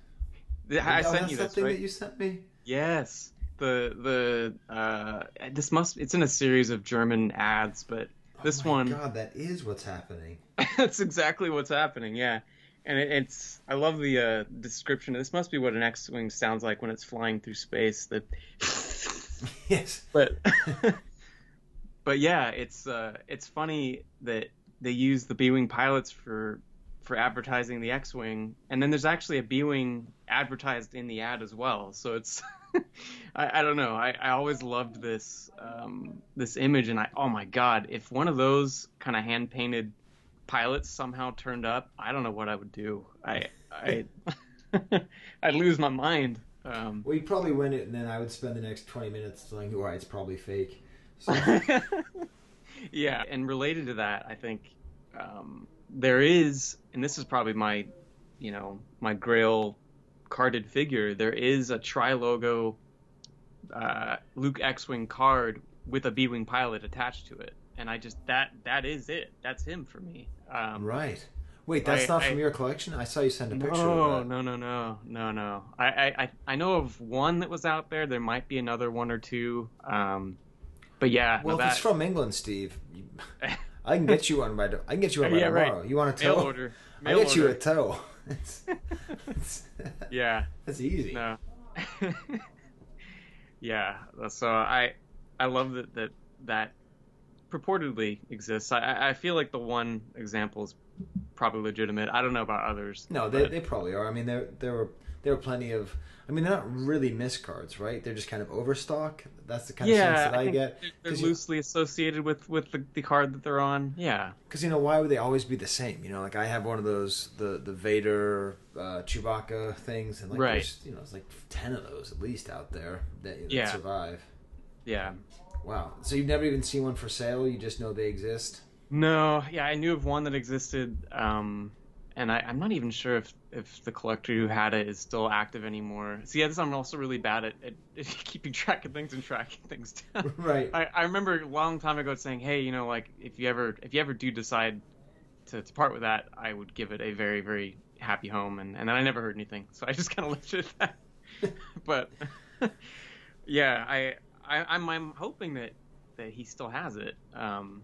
I sent that's you that this, thing right? that you sent me. Yes. The the uh this must it's in a series of German ads, but this oh my one God, that is what's happening. that's exactly what's happening. Yeah. And it, it's I love the uh description. This must be what an X-wing sounds like when it's flying through space. The yes. but but yeah, it's uh it's funny that they use the B-wing pilots for for advertising the X-wing, and then there's actually a B-wing advertised in the ad as well. So it's I, I don't know. I, I always loved this um, this image, and I oh my god, if one of those kind of hand painted pilots somehow turned up, I don't know what I would do. I I I'd lose my mind. Um, Well, you'd probably win it, and then I would spend the next twenty minutes telling you why it's probably fake. So, yeah, and related to that, I think um, there is, and this is probably my, you know, my Grail carded figure. There is a tri logo uh, Luke X-wing card with a B-wing pilot attached to it, and I just that that is it. That's him for me. Um, right. Wait, that's I- not from I- your collection. I saw you send a picture No, of that. no, no, no, no, no. I, I, I- know of one that was out there. There might be another one or two. Um, but yeah, no, Well, if that, it's from England, Steve, I can get you one by. I can get you one by Yeah, right. tomorrow. You want a mail tow? order. I'll Mail get you a order. tow. It's, it's, Yeah. that's easy. No. yeah. So I I love that that that purportedly exists. I- I I feel like the one example is probably legitimate. I don't know about others. No, they, but- they probably are. I mean, there there were there were plenty of. I mean, they're not really miscards, right? They're just kind of overstock. That's the kind of yeah, sense that I, think get. they're- they're 'Cause you- loosely associated with with the, the card that they're on. Yeah. Because you know why would they always be the same? You know, like I have one of those the the Vader uh, Chewbacca things, and like Right. there's you know it's like ten of those at least out there that, that Yeah. survive. Yeah. Wow. So you've never even seen one for sale? You just know they exist? No, yeah, I knew of one that existed, um, and I, I'm not even sure if, if the collector who had it is still active anymore. See, yeah, this I'm also really bad at, at, at keeping track of things and tracking things down. Right. I, I remember a long time ago saying, hey, you know, like if you ever if you ever do decide to, to part with that, I would give it a very very happy home, and, and then I never heard anything, so I just kind of left it at that. but yeah, I, I I'm I'm hoping that that he still has it. Um,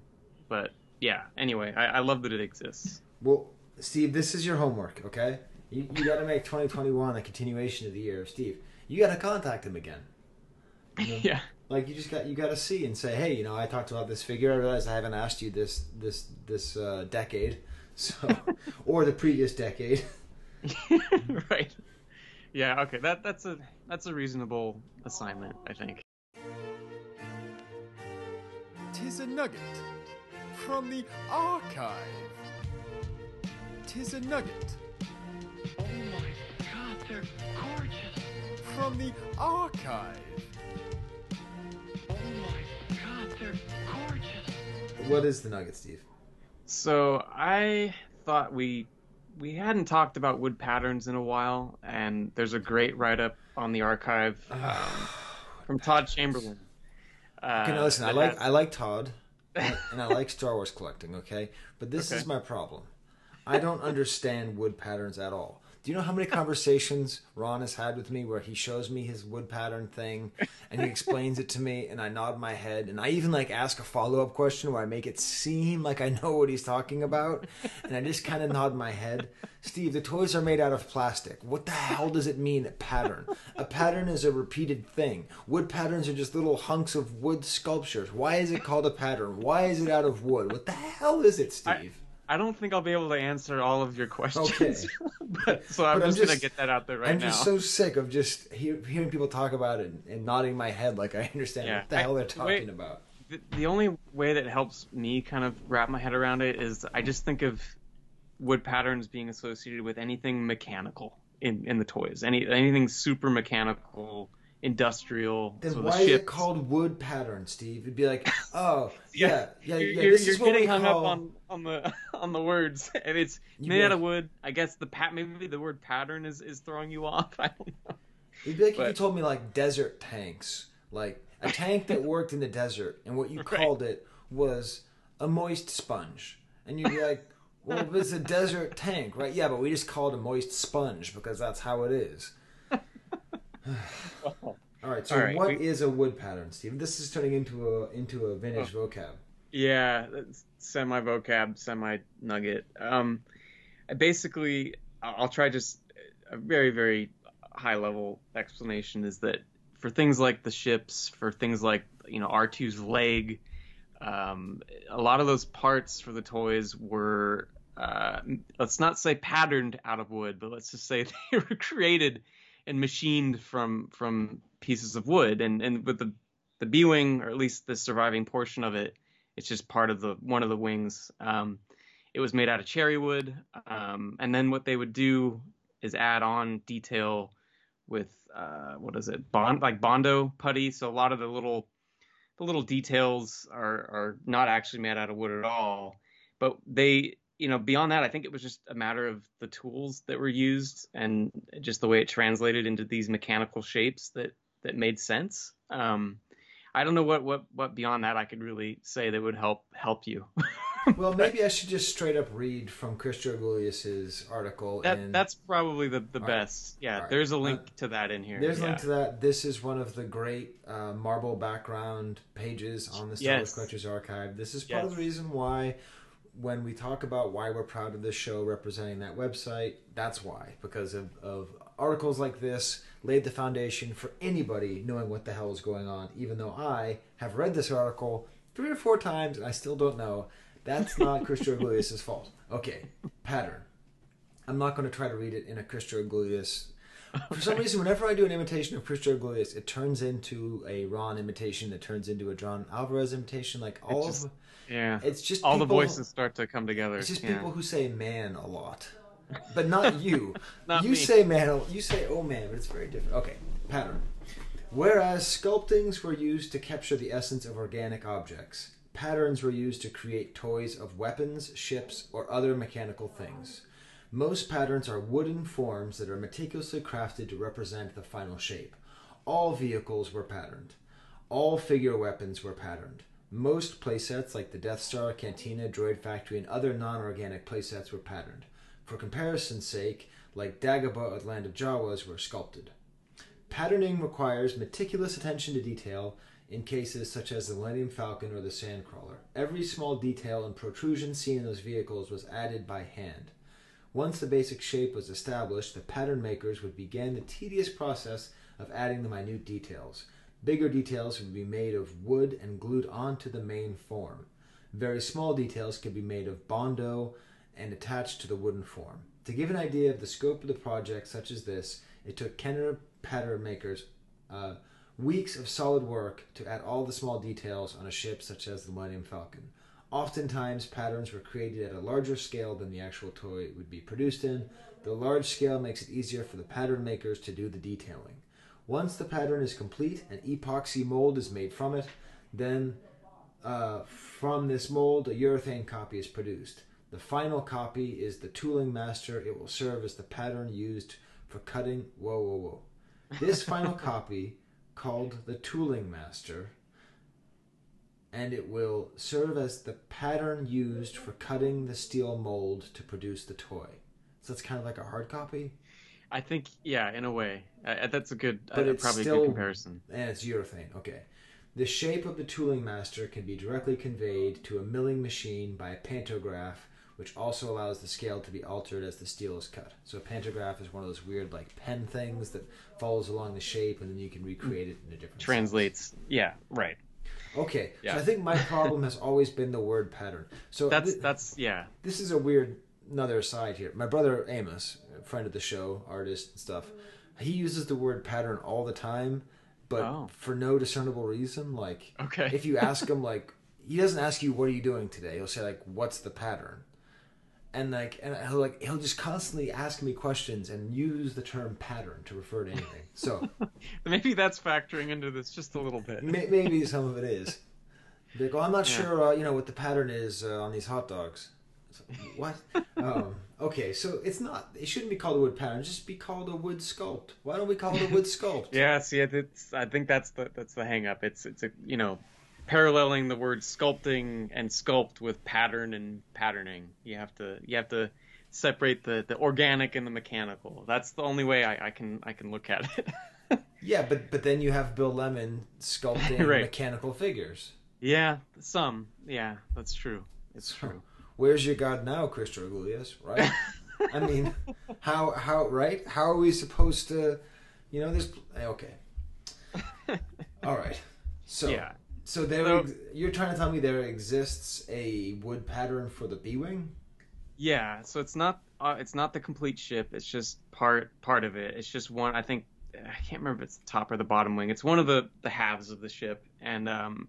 but yeah, anyway, I, I love that it exists. Well, Steve, this is your homework, okay? You, you got to make 2021 a continuation of the year of Steve. You got to contact him again. yeah. Like you just got you got to see and say, hey, you know, I talked about this figure. I realize I haven't asked you this this this uh, decade, so or the previous decade. right. Yeah. Okay. That that's a that's a reasonable assignment, I think. Tis a nugget from the archive. Tis a nugget Oh my god, they're gorgeous. from the archive. Oh my god, they're gorgeous. What is the nugget, Steve? So I thought we we hadn't talked about wood patterns in a while, and there's a great write up on the archive um, from Todd Chamberlain. Uh, Okay, now listen. I like has- I like Todd, and I like Star Wars collecting. Okay, but this Okay. is my problem. I don't understand wood patterns at all. Do you know how many conversations Ron has had with me where he shows me his wood pattern thing and he explains it to me and I nod my head and I even like ask a follow up question where I make it seem like I know what he's talking about and I just kind of nod my head. Steve, the toys are made out of plastic. What the hell does it mean a pattern? A pattern is a repeated thing. Wood patterns are just little hunks of wood sculptures. Why is it called a pattern? Why is it out of wood? What the hell is it, Steve? I don't think I'll be able to answer all of your questions. Okay. but, so I'm But I'm just, gonna get that out there right now. I'm just so sick of just hear, hearing people talk about it and, and nodding my head like I understand Yeah. what the I- hell they're talking about. the, the only way that helps me kind of wrap my head around it is I just think of wood patterns being associated with anything mechanical in, in the toys. Any anything super mechanical, industrial. Then so why the is it called wood pattern, Steve? It'd be like, oh, yeah, yeah, yeah. You're, you're, this you're is getting hung call... up on, on the on the words. And it's You made out of wood. I guess the pat maybe the word pattern is, is throwing you off. I don't know. It'd be like if you told me like desert tanks, like a tank that worked in the desert, and what you Right. called it was a moist sponge, and you'd be like, well, it's a desert tank, right? Yeah, but we just call it a moist sponge because that's how it is. All right, so All right, what is we- a wood pattern, Steve? This is turning into a into a vintage Oh. vocab. Yeah, semi vocab, semi nugget. Um, basically, I'll I'll try just a very, very high level explanation is that for things like the ships, for things like you know R2's leg, um, a lot of those parts for the toys were uh, let's not say patterned out of wood, but let's just say they were created and machined from from pieces of wood, and and with the the B wing, or at least the surviving portion of it, it's just part of the one of the wings. Um, it was made out of cherry wood, um, and then what they would do is add on detail with uh, what is it, bond like bondo putty. So a lot of the little the little details are are not actually made out of wood at all, but they you know beyond that, I think it was just a matter of the tools that were used and just the way it translated into these mechanical shapes that that made sense. Um, I don't know what, what, what beyond that I could really say that would help help you. Well, maybe I should just straight up read from Chris Georgoulias's article. that in... that's probably the, the All right. best. Yeah, All right. there's a link Uh, to that in here. There's a link to that. This is one of the great uh, marble background pages on the Star Wars Yes. Collectors Archive. This is part of the reason why, when we talk about why we're proud of this show representing that website, that's why. Because of, of articles like this laid the foundation for anybody knowing what the hell is going on, even though I have read this article three or four times and I still don't know. That's not Chris Georgoulias' fault. Okay, pattern. I'm not going to try to read it in a Chris Georgoulias for some reason, whenever I do an imitation of Chris Georgoulias, it turns into a Ron imitation that turns into a John Alvarez imitation. Like all just- of Yeah, it's just all the voices start to come together. It's just yeah. people who say "man" a lot, but not you. Not you me. say "man," you say "oh man," but it's very different. Okay, pattern. Whereas sculptings were used to capture the essence of organic objects, patterns were used to create toys of weapons, ships, or other mechanical things. Most patterns are wooden forms that are meticulously crafted to represent the final shape. All vehicles were patterned. All figure weapons were patterned. Most playsets, like the Death Star, Cantina, Droid Factory, and other non organic playsets, were patterned. For comparison's sake, like Dagobah or Land of Jawas, were sculpted. Patterning requires meticulous attention to detail in cases such as the Millennium Falcon or the Sandcrawler. Every small detail and protrusion seen in those vehicles was added by hand. Once the basic shape was established, the pattern makers would begin the tedious process of adding the minute details. Bigger details would be made of wood and glued onto the main form. Very small details could be made of bondo and attached to the wooden form. To give an idea of the scope of the project such as this, it took Kenner pattern makers uh, weeks of solid work to add all the small details on a ship such as the Millennium Falcon. Oftentimes, patterns were created at a larger scale than the actual toy would be produced in. The large scale makes it easier for the pattern makers to do the detailing. Once the pattern is complete, an epoxy mold is made from it. Then, uh, from this mold, a urethane copy is produced. The final copy is the tooling master. It will serve as the pattern used for cutting. Whoa, whoa, whoa. This final copy, called the tooling master, and it will serve as the pattern used for cutting the steel mold to produce the toy. So it's kind of like a hard copy, I think, yeah, in a way, uh, that's a good, but uh, it's probably a good comparison. And it's urethane. Okay. The shape of the tooling master can be directly conveyed to a milling machine by a pantograph, which also allows the scale to be altered as the steel is cut. So a pantograph is one of those weird like pen things that follows along the shape, and then you can recreate it in a different. Translates, yeah, right. Okay, Yeah. so I think my problem has always been the word pattern. So That's thi- that's yeah, this is a weird another aside here. My brother Amos, friend of the show, artist and stuff, he uses the word pattern all the time, but Oh. for no discernible reason. Like, Okay. if you ask him, like, he doesn't ask you, "What are you doing today?" He'll say, like, "What's the pattern?" And like, and he'll like, he'll just constantly ask me questions and use the term pattern to refer to anything. So maybe that's factoring into this just a little bit. may- maybe some of it is. Like, I'm not Yeah. sure, uh, you know, what the pattern is uh, on these hot dogs. What? um, okay, so it's not. It shouldn't be called a wood pattern. Just be called a wood sculpt. Why don't we call it a wood sculpt? Yeah, see, it's, I think that's the that's the hang up. It's it's a you know, paralleling the word sculpting and sculpt with pattern and patterning. You have to you have to separate the, the organic and the mechanical. That's the only way I, I can I can look at it. Yeah, but but then you have Bill Lemon sculpting Right. mechanical figures. yeah, some. Yeah, that's true. It's true. Where's your God now, Chris Dragoulias? Right? I mean, how how right? How are we supposed to? You know, there's okay. All right. So Yeah. So there, So- you're trying to tell me there exists a wood pattern for the B wing? Yeah, so it's not uh, it's not the complete ship. It's just part part of it. It's just one. I think I can't remember if it's the top or the bottom wing. It's one of the the halves of the ship, and um,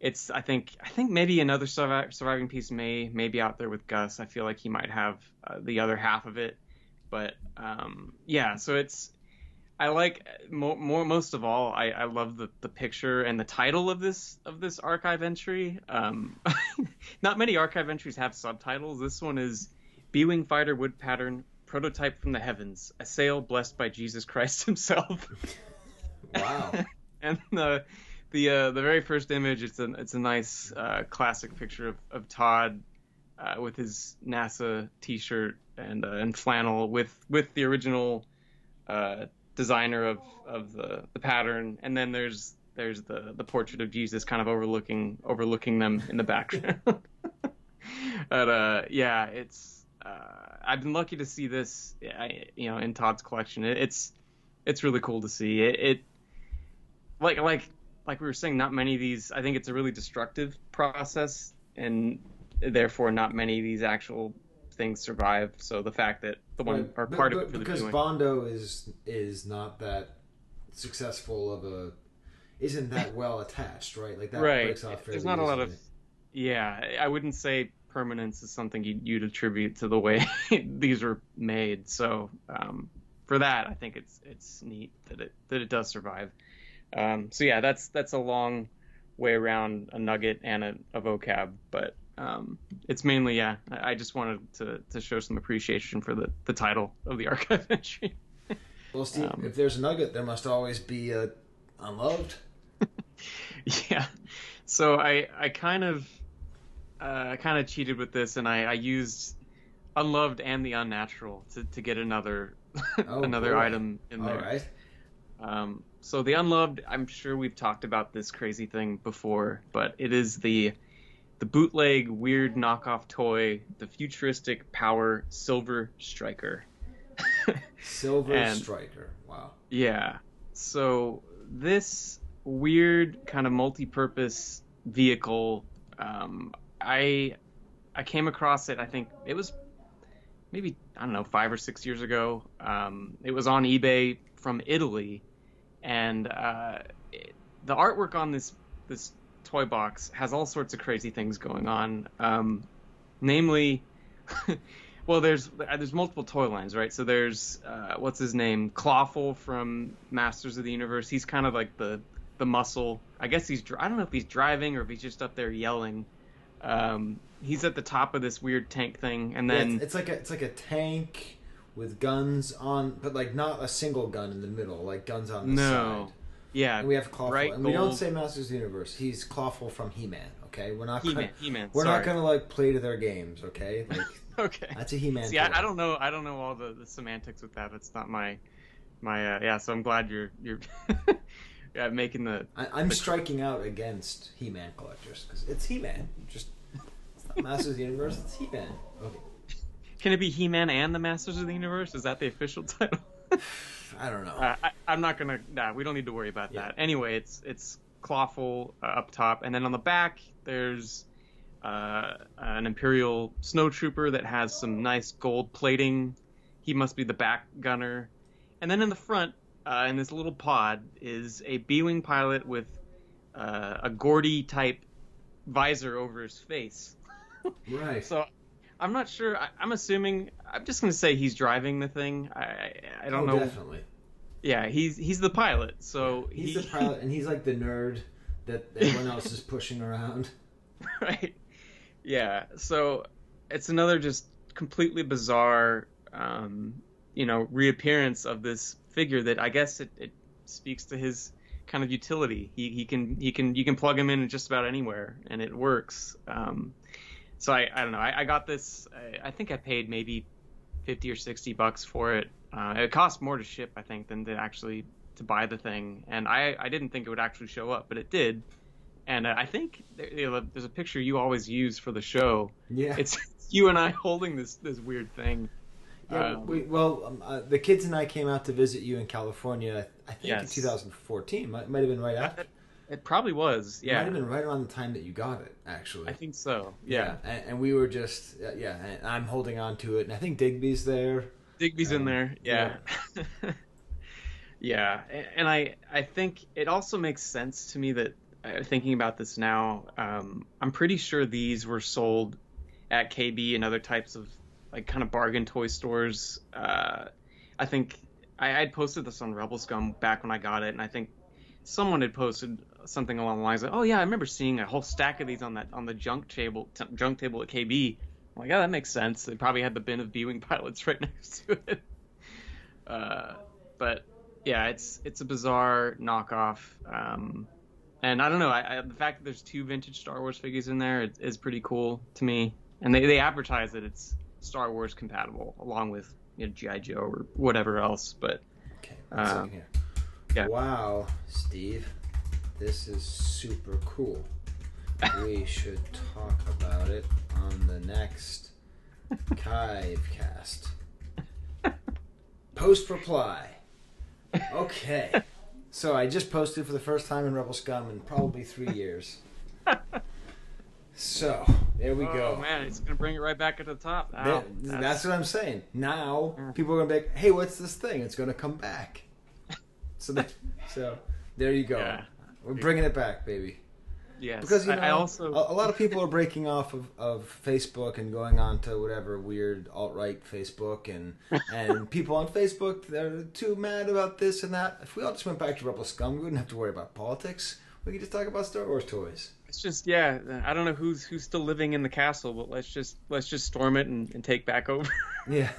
it's I think I think maybe another surviving piece may may be out there with Gus. I feel like he might have uh, the other half of it, but um, yeah. So it's I like more, more most of all. I, I love the, the picture and the title of this of this archive entry. Um, not many archive entries have subtitles. This one is B-wing fighter wood pattern prototype from the heavens, a sail blessed by Jesus Christ himself. Wow. and the the uh, the very first image it's a it's a nice uh, classic picture of, of Todd uh, with his NASA T-shirt and uh, and flannel with with the original uh, designer of of the, the pattern and then there's there's the the portrait of Jesus kind of overlooking overlooking them in the background. but uh, yeah, it's uh, I've been lucky to see this you know in Todd's collection. It, it's it's really cool to see. It, it like like like we were saying, not many of these. I think it's a really destructive process, and therefore not many of these actual things survive. So the fact that the one Right, or but- part but of it for because viewing, Bondo is is not that successful of a isn't that well attached, right? Like that right? breaks off. There's not a lot of yeah. I wouldn't say permanence is something you'd, you'd attribute to the way these were made. So um, for that, I think it's it's neat that it that it does survive. Um, so yeah, that's that's a long way around a nugget and a, a vocab, but um, it's mainly yeah. I I just wanted to, to show some appreciation for the, the title of the archive entry. Well, Steve, um, if there's a nugget, there must always be a unloved. yeah. So I I kind of uh, kind of cheated with this, and I, I used unloved and the unnatural to, to get another Oh, another boy. item in All there. right. Um, so the unloved, I'm sure we've talked about this crazy thing before, but it is the the bootleg weird knockoff toy, the futuristic power silver striker. Silver And- Striker. Wow. Yeah. So this weird kind of multi-purpose vehicle, um, I I came across it. I think it was maybe I don't know five or six years ago. Um, it was on eBay from Italy, and uh, it, the artwork on this this toy box has all sorts of crazy things going on. Um, namely, well, there's uh, there's multiple toy lines, right? So there's uh, what's his name, Clawful from Masters of the Universe. He's kind of like the the muscle. I guess he's I don't know if he's driving or if he's just up there yelling. Um, he's at the top of this weird tank thing, and Yeah, then it's, it's like a it's like a tank with guns on, but like not a single gun in the middle, like guns on the side. No. Yeah, And we have Clawful, bright and we don't say Masters of the Universe. He's Clawful from He-Man. Okay, we're not. He-Man, Gonna, He-Man, We're sorry. not gonna like play to their games. Okay, like Okay. that's a He-Man. See. I, I don't know. I don't know all the, the semantics with that. That's not my my. Uh, yeah, so I'm glad you're you're yeah, making the. I, I'm the- striking out against He-Man collectors because it's He-Man. Just it's not Masters of the Universe. It's He-Man. Okay, Can it be He-Man and the Masters of the Universe? Is that the official title? I don't know. Uh, I, I'm not gonna. Nah, we don't need to worry about Yeah. that. Anyway, it's it's clawful uh, up top, and then on the back there's uh, an Imperial snowtrooper that has some nice gold plating. He must be the back gunner, and then in the front, uh, in this little pod, is a B-wing pilot with uh, a Geordi type visor over his face. right. So I'm not sure. I, I'm assuming. I'm just gonna say he's driving the thing. I I, don't oh, know. Definitely. Yeah, he's he's the pilot. So He's he, the pilot, and he's like the nerd that everyone else is pushing around. right? Yeah. So it's another just completely bizarre, um, you know, reappearance of this figure that I guess it, it speaks to his kind of utility. He he can he can you can plug him in just about anywhere and it works. Um, so I I don't know. I, I got this. I, I think I paid maybe fifty or sixty bucks for it. Uh, it cost more to ship, I think, than to actually to buy the thing. And I I didn't think it would actually show up, but it did. And uh, I think there, you know, there's a picture you always use for the show. Yeah. It's you and I holding this this weird thing. Yeah, Um, we, well, um, uh, the kids and I came out to visit you in California. I think Yes. in 2014. Might, might have been right after. It probably was. Yeah, it Might have been right around the time that you got it, actually. I think so. Yeah. and, and we were just uh, yeah. And I'm holding on to it, and I think Digby's there. Digby's in Um, there. Yeah. yeah, a- and I I think it also makes sense to me that uh, thinking about this now, um, I'm pretty sure these were sold at KB and other types of like kind of bargain toy stores. Uh, I think I had posted this on Rebel Scum back when I got it, and I think someone had posted something along the lines of, "Oh yeah, I remember seeing a whole stack of these on that on the junk table t- junk table at KB." I'm like, yeah, that makes sense. They probably had the bin of B-wing pilots right next to it. Uh, but yeah, it's it's a bizarre knockoff. Um, and I don't know. I, I, the fact that there's two vintage Star Wars figures in there is, is pretty cool to me. And they, they advertise that it's Star Wars compatible, along with you know, GI Joe or whatever else. But Okay, here. yeah. Wow, Steve, this is super cool. we should talk about it on the next Kivecast. Post reply. Okay. So I just posted for the first time in Rebel Scum in probably three years. So there we go. Oh man, it's gonna bring it right back at the top. That- Ow, that's, what I'm saying. Now Mm. people are gonna be like, "Hey, what's this thing?" It's gonna come back. So, that, so there you go. Yeah. We're bringing it back, baby. yes. Because you know, I, I also a, a lot of people are breaking off of, of Facebook and going on to whatever weird alt right Facebook, and and people on Facebook they're too mad about this and that. If we all just went back to Rebel Scum, we wouldn't have to worry about politics. We could just talk about Star Wars toys. It's just yeah. I don't know who's who's still living in the castle, but let's just let's just storm it and, and take back over. Yeah.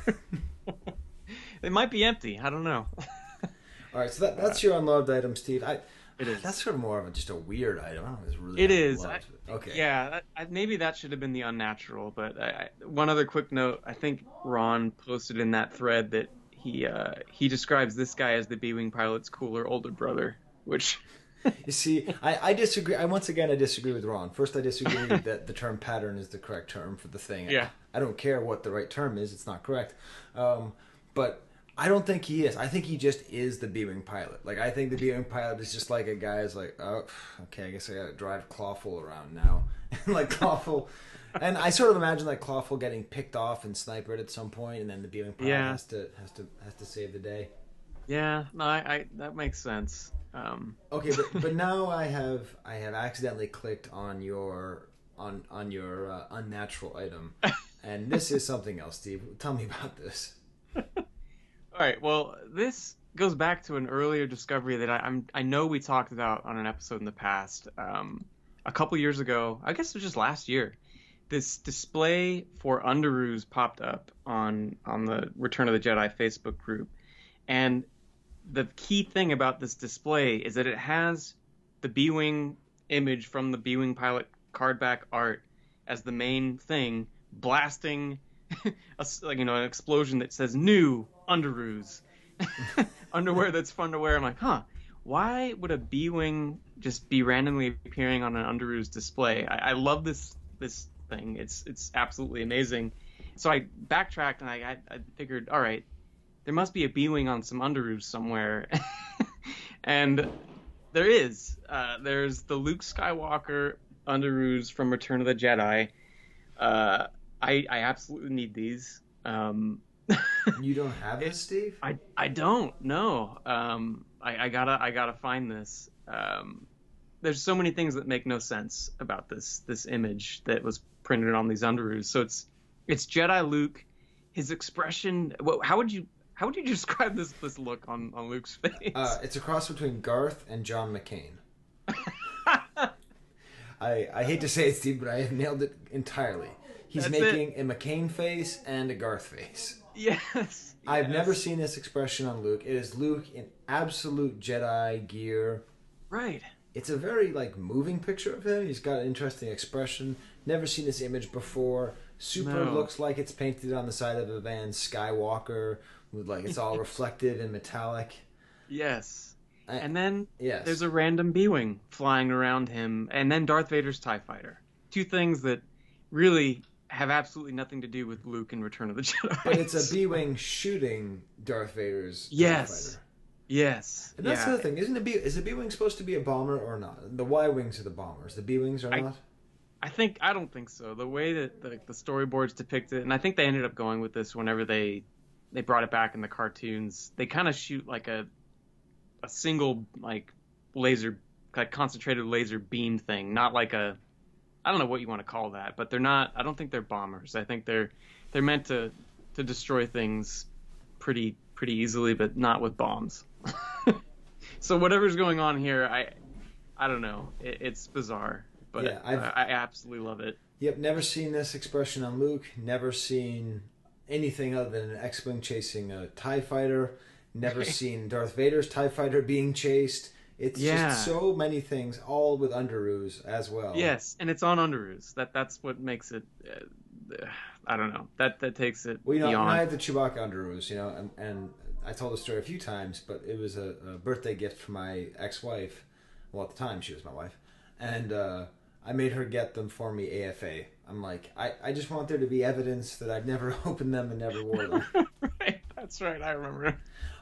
it might be empty. I don't know. All right, so that, that's your unloved item, Steve. I, It is. That's sort of more of a, just a weird item. I don't know it's really. It is. I- okay. Yeah, I, maybe that should have been the unnatural. But I, I, one other quick note: I think Ron posted in that thread that he uh, he describes this guy as the B-wing pilot's cooler older brother, which You see, I, I disagree. I once again I disagree with Ron. First, I disagree that the term pattern is the correct term for the thing. Yeah. I, don't care what the right term is. It's not correct. Um, but I don't think he is. I think he just is the B-wing pilot. Like I think the B-wing pilot is just like a guy is like, oh, okay, I guess I got to drive Clawful around now, and like Clawful. And I sort of imagine like Clawful getting picked off and snipered at some point, and then the B-wing pilot Yeah. has to has to has to save the day. yeah, no, I, I that makes sense. Um, Okay, but but now I have I have accidentally clicked on your on on your uh, unnatural item, and this is something else, Steve. Tell me about this. All right. Well, this goes back to an earlier discovery that I, I'm I know we talked about on an episode in the past. Um, a couple years ago, I guess it was just last year. This display for Underoos popped up on on the Return of the Jedi Facebook group, and the key thing about this display is that it has the B-wing image from the B-wing pilot card back art as the main thing, blasting a you know an explosion that says "new underoos," underwear that's fun to wear. I'm like, huh, why would a B-wing just be randomly appearing on an underoos display? I, I love this this thing. It's it's absolutely amazing. So I backtracked and I, I, I figured, all right, there must be a B-wing on some underoos somewhere, and there is. Uh, there's the Luke Skywalker underoos from Return of the Jedi. Uh, I I absolutely need these. Um, You don't have this, Steve? I I don't know. Um, I, I gotta I gotta find this. Um, there's so many things that make no sense about this this image that was printed on these underoos. So it's it's Jedi Luke. His expression. What, how would you how would you describe this this look on on Luke's face? Uh, it's a cross between Garth and John McCain. I, I hate to say it, Steve, but I have nailed it entirely. He's That's making a McCain face and a Garth face. Yes. I've yes. never seen this expression on Luke. It is Luke in absolute Jedi gear. Right. It's a very like moving picture of him. He's got an interesting expression. Never seen this image before. Super No. looks like it's painted on the side of a van Skywalker with like it's all reflective and metallic. Yes. I- And then Yes. there's a random B-wing flying around him, and then Darth Vader's Tie Fighter. Two things that really have absolutely nothing to do with Luke in Return of the Jedi. But it's a B wing shooting Darth Vader's Yes. fighter. Yes. And that's yeah. the other thing, isn't it? B is the B wing supposed to be a bomber or not? The Y wings are the bombers. The B wings are I- not. I think I don't think so. The way that the, the storyboards depict it, and I think they ended up going with this whenever they they brought it back in the cartoons. They kind of shoot like a a single like laser like concentrated laser beam thing, not like a I don't know what you want to call that, but they're not. I don't think they're bombers. I think they're they're meant to to destroy things pretty pretty easily, but not with bombs. so whatever's going on here, I I don't know. It, it's bizarre, but Yeah, I, I absolutely love it. Yep, never seen this expression on Luke. Never seen anything other than an X-wing chasing a Tie fighter. Never seen Darth Vader's Tie fighter being chased. It's Yeah. just so many things, all with underoos as well. Yes, and it's on Underoos. That that's what makes it. Uh, I don't know. That that takes it Well, you know, beyond. I had the Chewbacca underoos, you know, and, and I told the story a few times, but it was a, a birthday gift for my ex-wife. Well, at the time, she was my wife, and uh, I made her get them for me AFA. I'm like, I, I just want there to be evidence that I've never opened them and never wore them. right, that's right. I remember.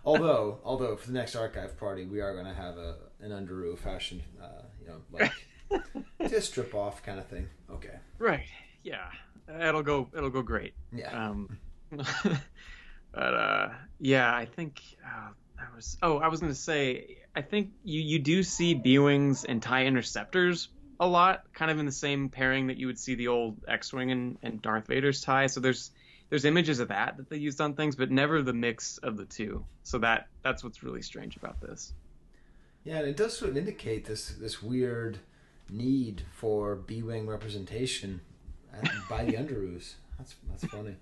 although, although for the next archive party, we are going to have a an underoo fashion, uh, you know, like just strip off kind of thing. Okay, Right. Yeah. It'll go. It'll go great. yeah. Um, but uh, yeah, I think uh, I was. Oh, I was gonna say. I think you you do see B-wings and tie interceptors a lot, kind of in the same pairing that you would see the old X-wing and, and Darth Vader's tie. So there's there's images of that that they used on things, but never the mix of the two. So that that's what's really strange about this. Yeah, and it does sort of indicate this this weird need for B wing representation at, by the Underoos. That's that's funny.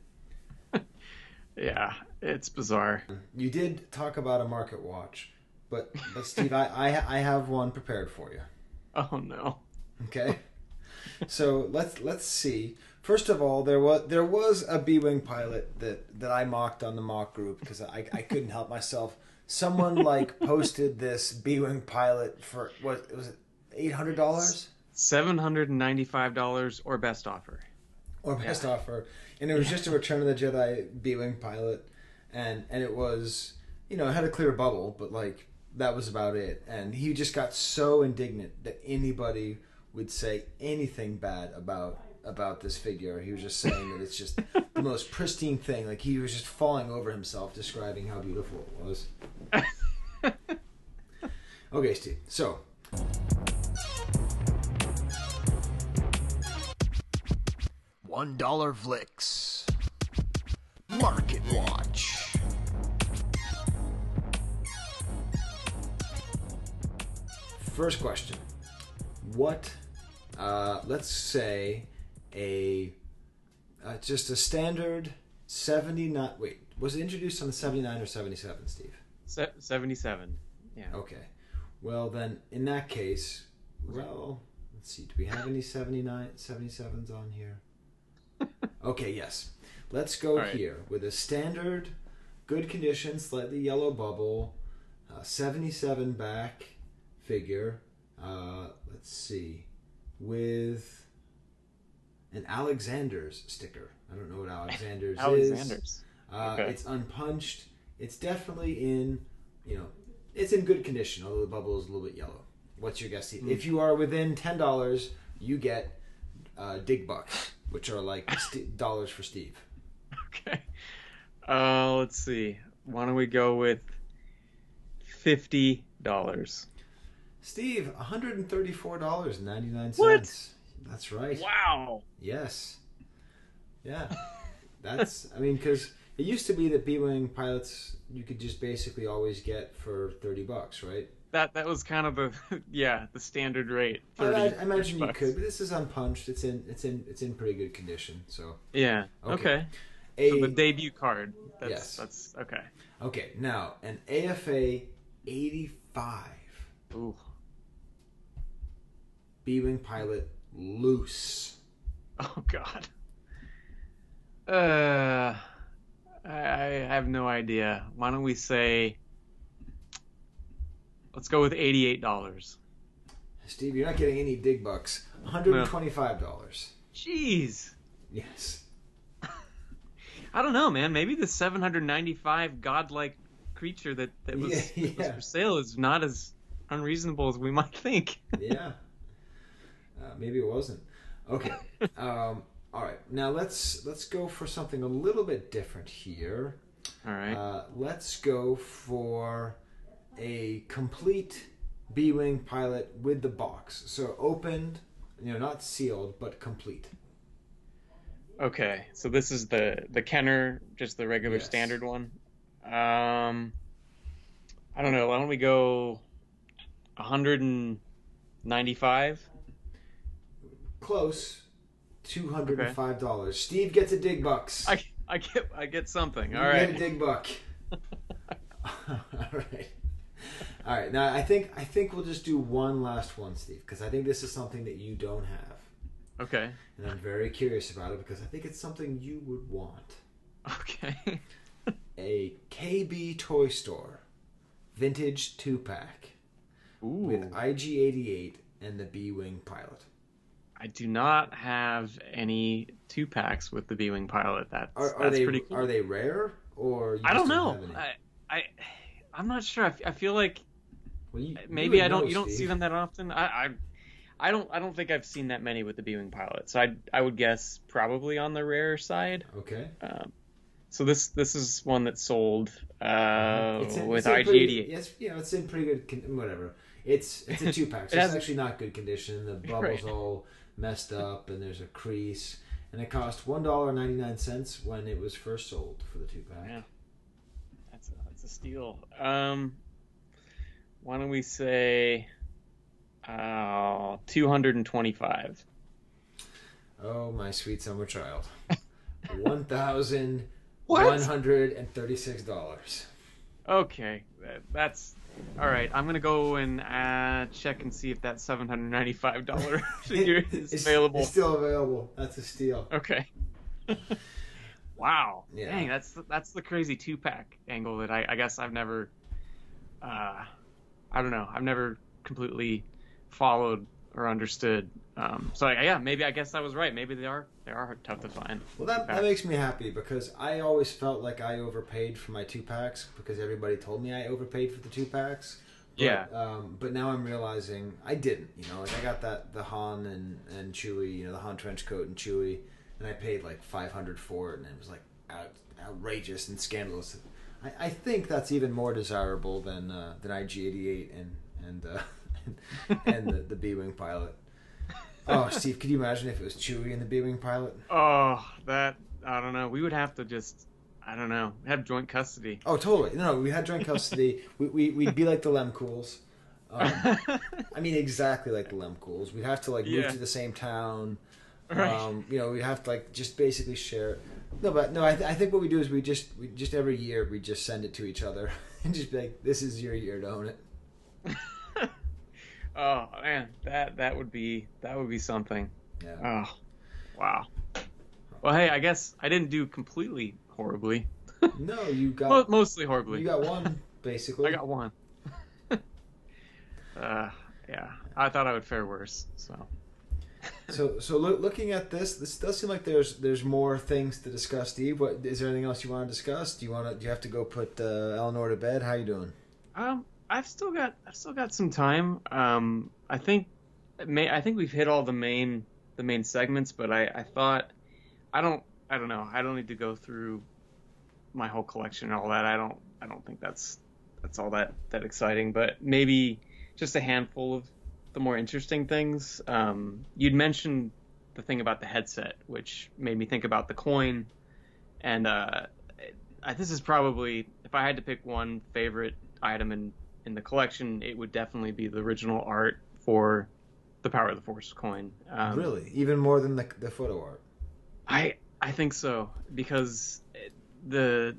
Yeah, it's bizarre. You did talk about a market watch, but but Steve, I I, I have one prepared for you. Oh no. Okay, so let's let's see. First of all, there was there was a B wing pilot that that I mocked on the mock group because I I couldn't help myself. Someone like posted this B wing pilot for what was it eight hundred dollars Seven hundred and ninety-five dollars or best offer. or best offer, and it was just a Return of the Jedi B wing pilot, and and it was you know it had a clear bubble, but like that was about it. And he just got so indignant that anybody would say anything bad about about this figure. He was just saying that it's just the most pristine thing. Like he was just falling over himself describing how beautiful it was. okay, Steve. So One dollar flicks. Market Watch. First question. What, uh, let's say a, uh, just a standard 79, wait, was it introduced on the 79 or 77, Steve? Se- 77. Yeah. Okay. Well, then, in that case, well, let's see. Do we have any 79, 77s on here? Okay, yes. Let's go right. here with a standard, good condition, slightly yellow bubble, uh, 77 back figure. Uh, let's see. With an Alexander's sticker. I don't know what Alexander's is. Alexander's. Uh, Okay. It's unpunched. It's definitely in, you know, it's in good condition, although the bubble is a little bit yellow. What's your guess? Hmm. If you are within ten dollars, you get uh, dig bucks, which are like st- dollars for Steve. Okay. Uh, let's see. Why don't we go with fifty dollars? Steve, one hundred and thirty-four dollars ninety-nine What? cents. That's right. Wow. Yes. Yeah. That's. I mean, because it used to be that B-wing pilots you could just basically always get for thirty bucks, right? That that was kind of the yeah the standard rate. 30 I, I imagine you bucks. could, but this is unpunched. It's in. It's in. It's in pretty good condition. So. Yeah. Okay. Okay. A, So the debut card. That's, Yes. That's okay. okay, now an AFA 85 Ooh. B Wing pilot loose. Oh God. Uh, I, I have no idea. Why don't we say? Let's go with eighty-eight dollars. Steve, you're not getting any dig bucks. $125. Jeez. Yes. I don't know, man. Maybe the 795 godlike creature that, that was, Yeah, that was for sale is not as unreasonable as we might think. Yeah. Uh, maybe it wasn't. Okay. Um, all right. Now let's let's go for something a little bit different here. All right. Uh, let's go for a complete B-wing pilot with the box. So opened, you know, not sealed, but complete. Okay, so this is the the Kenner, just the regular Yes. standard one. Um, I don't know. Why don't we go 195? Close. Two hundred and five dollars. Steve gets a dig bucks. I I get I get something. All right. You All get a dig buck. All right. All right. Now I think I think we'll just do one last one, Steve, because I think this is something that you don't have, Okay. and I'm very curious about it because I think it's something you would want. Okay. A KB Toy Store vintage two pack with IG88 and the B Wing pilot. I do not have any two packs with the B wing pilot. That's Are, are that's they pretty cool. are they rare or you I don't know. I I I'm not sure. I, f- I feel like Well, you- you maybe would I don't. know, you don't see them that often. I, I I don't. I don't think I've seen that many with the B-wing pilot. So I I would guess probably on the rare side. Okay. Um, so this this is one that sold uh, It's in- with it's pretty- IG88. Yes, you know, it's in pretty good. Con- whatever. It's it's a two pack, so It it's actually not good condition. The bubbles Right. all messed up, and there's a crease. And it cost one dollar ninety nine cents when it was first sold for the two pack. Yeah. That's a, that's a steal. Um, why don't we say uh, 225? Oh my sweet summer child, one thousand one hundred and thirty six dollars. Okay, that's all right. I'm gonna go and uh, check and see if that seven hundred ninety-five dollar figure is available. It's still available. That's a steal. Okay. wow. Yeah. Dang, that's that's the crazy two pack angle that I, I guess I've never. Uh, I don't know. I've never completely followed or understood. Um, so yeah, maybe I guess I was right. Maybe they are they are tough to find. Well, that, that makes me happy because I always felt like I overpaid for my two packs because everybody told me I overpaid for the two packs. But, Yeah. Um, but now I'm realizing I didn't. You know, like I got that the Han and and Chewie. You know, the Han trench coat and Chewie, and I paid like 500 for it, and it was like out, outrageous and scandalous. I, I think that's even more desirable than uh, than IG88 and and uh, and, the, the B wing pilot. Oh, Steve, could you imagine if it was Chewie and the B wing pilot? Oh, that I don't know. We would have to just I don't know have joint custody. Oh, totally. No, no, we had joint custody. we, we, we'd be like the Lemcools. Um, I mean, exactly like the Lemcools. We'd have to like move Yeah. to the same town. Right. Um, you know, we'd have to like just basically share. No, but no, I, th- I think what we do is we just we just every year we just send it to each other. and just be like, "This is your year to own it." Oh man, that that would be that would be something. Yeah. Oh, wow. Well, hey, I guess I didn't do completely horribly. No, you got Mo- mostly horribly. you got one basically. I got one. uh, yeah, I thought I would fare worse. So So, so look, looking at this, this does seem like there's there's more things to discuss. Steve, what is there anything else you want to discuss? Do you want to? Do you have to go put uh, Eleanor to bed? How you doing? Um, I've still got I've still got some time. Um, I think may I think we've hit all the main the main segments, but I I thought I don't I don't know I don't need to go through my whole collection and all that. I don't I don't think that's that's all that that exciting. But maybe just a handful of the more interesting things. Um, you'd mentioned the thing about the headset, which made me think about the coin, and uh, I, this is probably if I had to pick one favorite item in in the collection, it would definitely be the original art for the Power of the Force coin. Um, really, even more than the the photo art. I I think so because the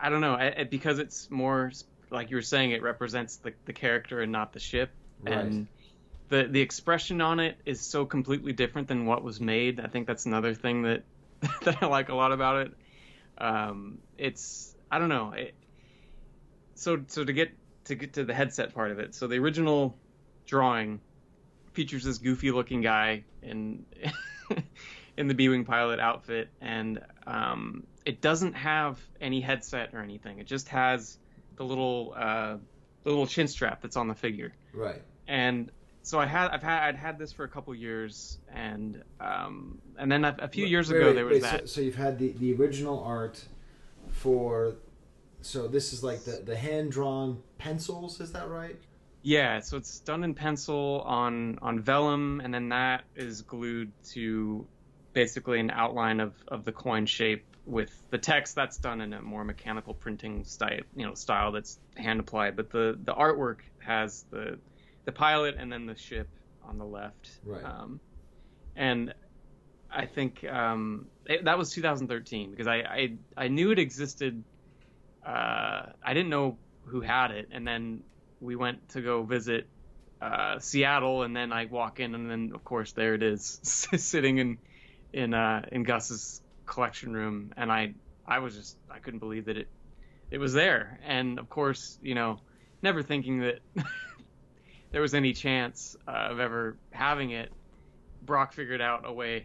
I don't know I, because it's more like you were saying it represents the the character and not the ship Right. and the the expression on it is so completely different than what was made. I think that's another thing that that I like a lot about it. Um, it's I don't know. It, so so to get to get to the headset part of it. So the original drawing features this goofy looking guy in in the B-wing pilot outfit, and um, it doesn't have any headset or anything. It just has the little uh, the little chin strap that's on the figure Right. and so I had I've had I'd had this for a couple years, and um, and then a, a few years Wait, ago wait, there was wait, that. So, so you've had the the original art for. So this is like the the hand drawn pencils. Is that right? Yeah, so it's done in pencil on on vellum, and then that is glued to basically an outline of of the coin shape with the text that's done in a more mechanical printing style, you know, style that's hand applied. But the the artwork has the the pilot and then the ship on the left. Right. Um, and I think um, it, that was 2013 because I, I I knew it existed. Uh, I didn't know who had it, and then we went to go visit uh, Seattle, and then I walk in, and then of course there it is, sitting in in uh, in Gus's collection room, and I I was just I couldn't believe that it it was there, and of course you know never thinking that there was any chance uh, of ever having it. Brock figured out a way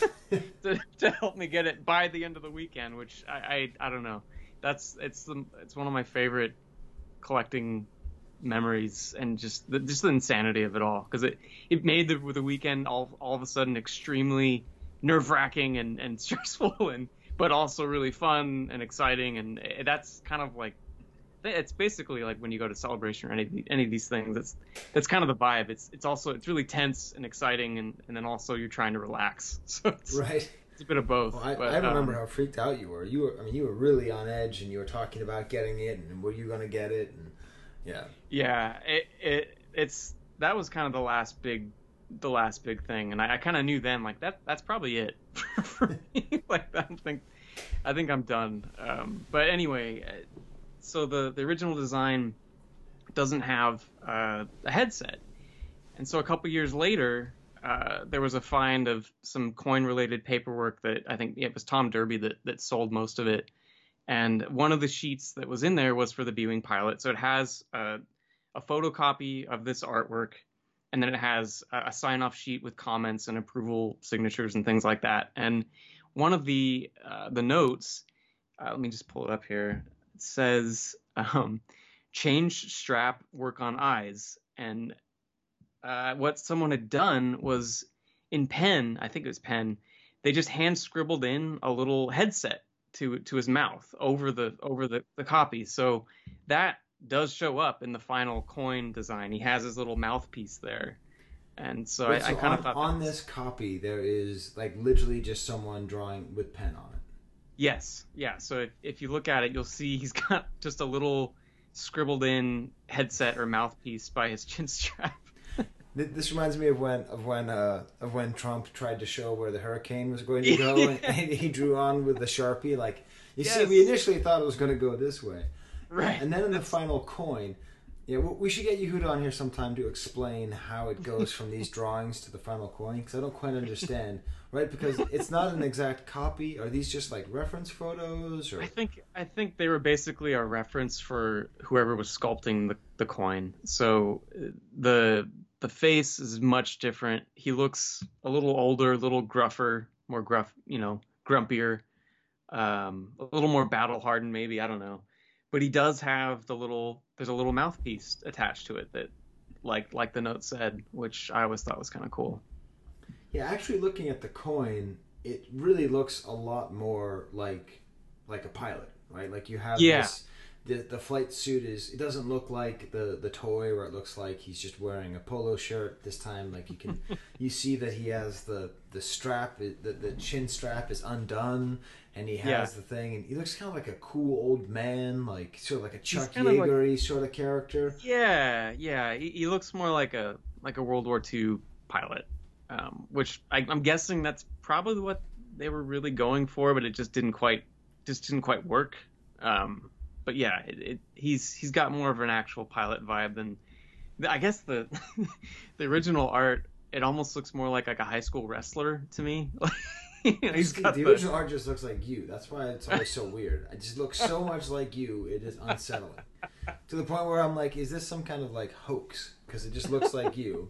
to, to help me get it by the end of the weekend, which I, I I don't know. That's it's the it's one of my favorite collecting memories and just the, just the insanity of it all. Because it it made the the weekend all all of a sudden extremely nerve wracking and and stressful and but also really fun and exciting. And eh, that's kind of like it's basically like when you go to celebration or any any of these things that's that's kind of the vibe. It's it's also it's really tense and exciting and and then also you're trying to relax. So Right. It's a bit of both Well, I, but, I remember um, how freaked out you were. You were, I mean, you were really on edge, and you were talking about getting it, and were you going to get it? And yeah, Yeah, it, it it's that was kind of the last big the last big thing, and I, I kind of knew then like that that's probably it for me. like I don't think I think I'm done. Um, but anyway, uh, so the the original design doesn't have uh, a headset, and so a couple years later. Uh, there was a find of some coin-related paperwork that I think it was Tom Derby that, that sold most of it, and one of the sheets that was in there was for the B-wing pilot. So it has a, a photocopy of this artwork, and then it has a, a sign-off sheet with comments and approval signatures and things like that. And one of the uh, the notes, uh, let me just pull it up here. It says, um, "Change strap, work on eyes." And uh, what someone had done was in pen, I think it was pen, they just hand scribbled in a little headset to to his mouth over the over the, the copy. So that does show up in the final coin design. He has his little mouthpiece there. And so Wait, I, I kind of thought on this copy there is like literally just someone drawing with pen on it. Yes, yeah. So if, if you look at it, you'll see he's got just a little scribbled in headset or mouthpiece by his chin strap. Th- This reminds me of when of when uh, of when Trump tried to show where the hurricane was going to go, and, and he drew on with the sharpie. Like you see, we initially thought it was going to go this way, Right. And then in the final coin, yeah, we should get Yehuda on here sometime to explain how it goes from these drawings to the final coin because I don't quite understand, right? Because it's not an exact copy. Are these just like reference photos or? I think I think they were basically a reference for whoever was sculpting the, the coin. So uh, the the face is much different. He looks a little older, a little gruffer, more gruff, you know, grumpier, um, a little more battle hardened, maybe. I don't know. But he does have the little. There's a little mouthpiece attached to it that, like like the note said, which I always thought was kind of cool. Yeah, actually, looking at the coin, it really looks a lot more like like a pilot, right? Like you have Yeah. this. The, the flight suit is it doesn't look like the the toy where it looks like he's just wearing a polo shirt this time like you can you see that he has the the strap the, the chin strap is undone and he has Yeah. the thing and he looks kind of like a cool old man like sort of like a Chuck kinda like- sort of character Yeah, yeah. He, he looks more like a like a World War II pilot, um, which I, I'm guessing that's probably what they were really going for, but it just didn't quite just didn't quite work. Um, but yeah, it, it, he's he's got more of an actual pilot vibe than I guess the the original art. It almost looks more like like a high school wrestler to me. You know, he's the, got the the- original art just looks like you. That's why it's always so weird. It just looks so much like you. It is unsettling to the point where I'm like, is this some kind of like hoax? Because it just looks like you.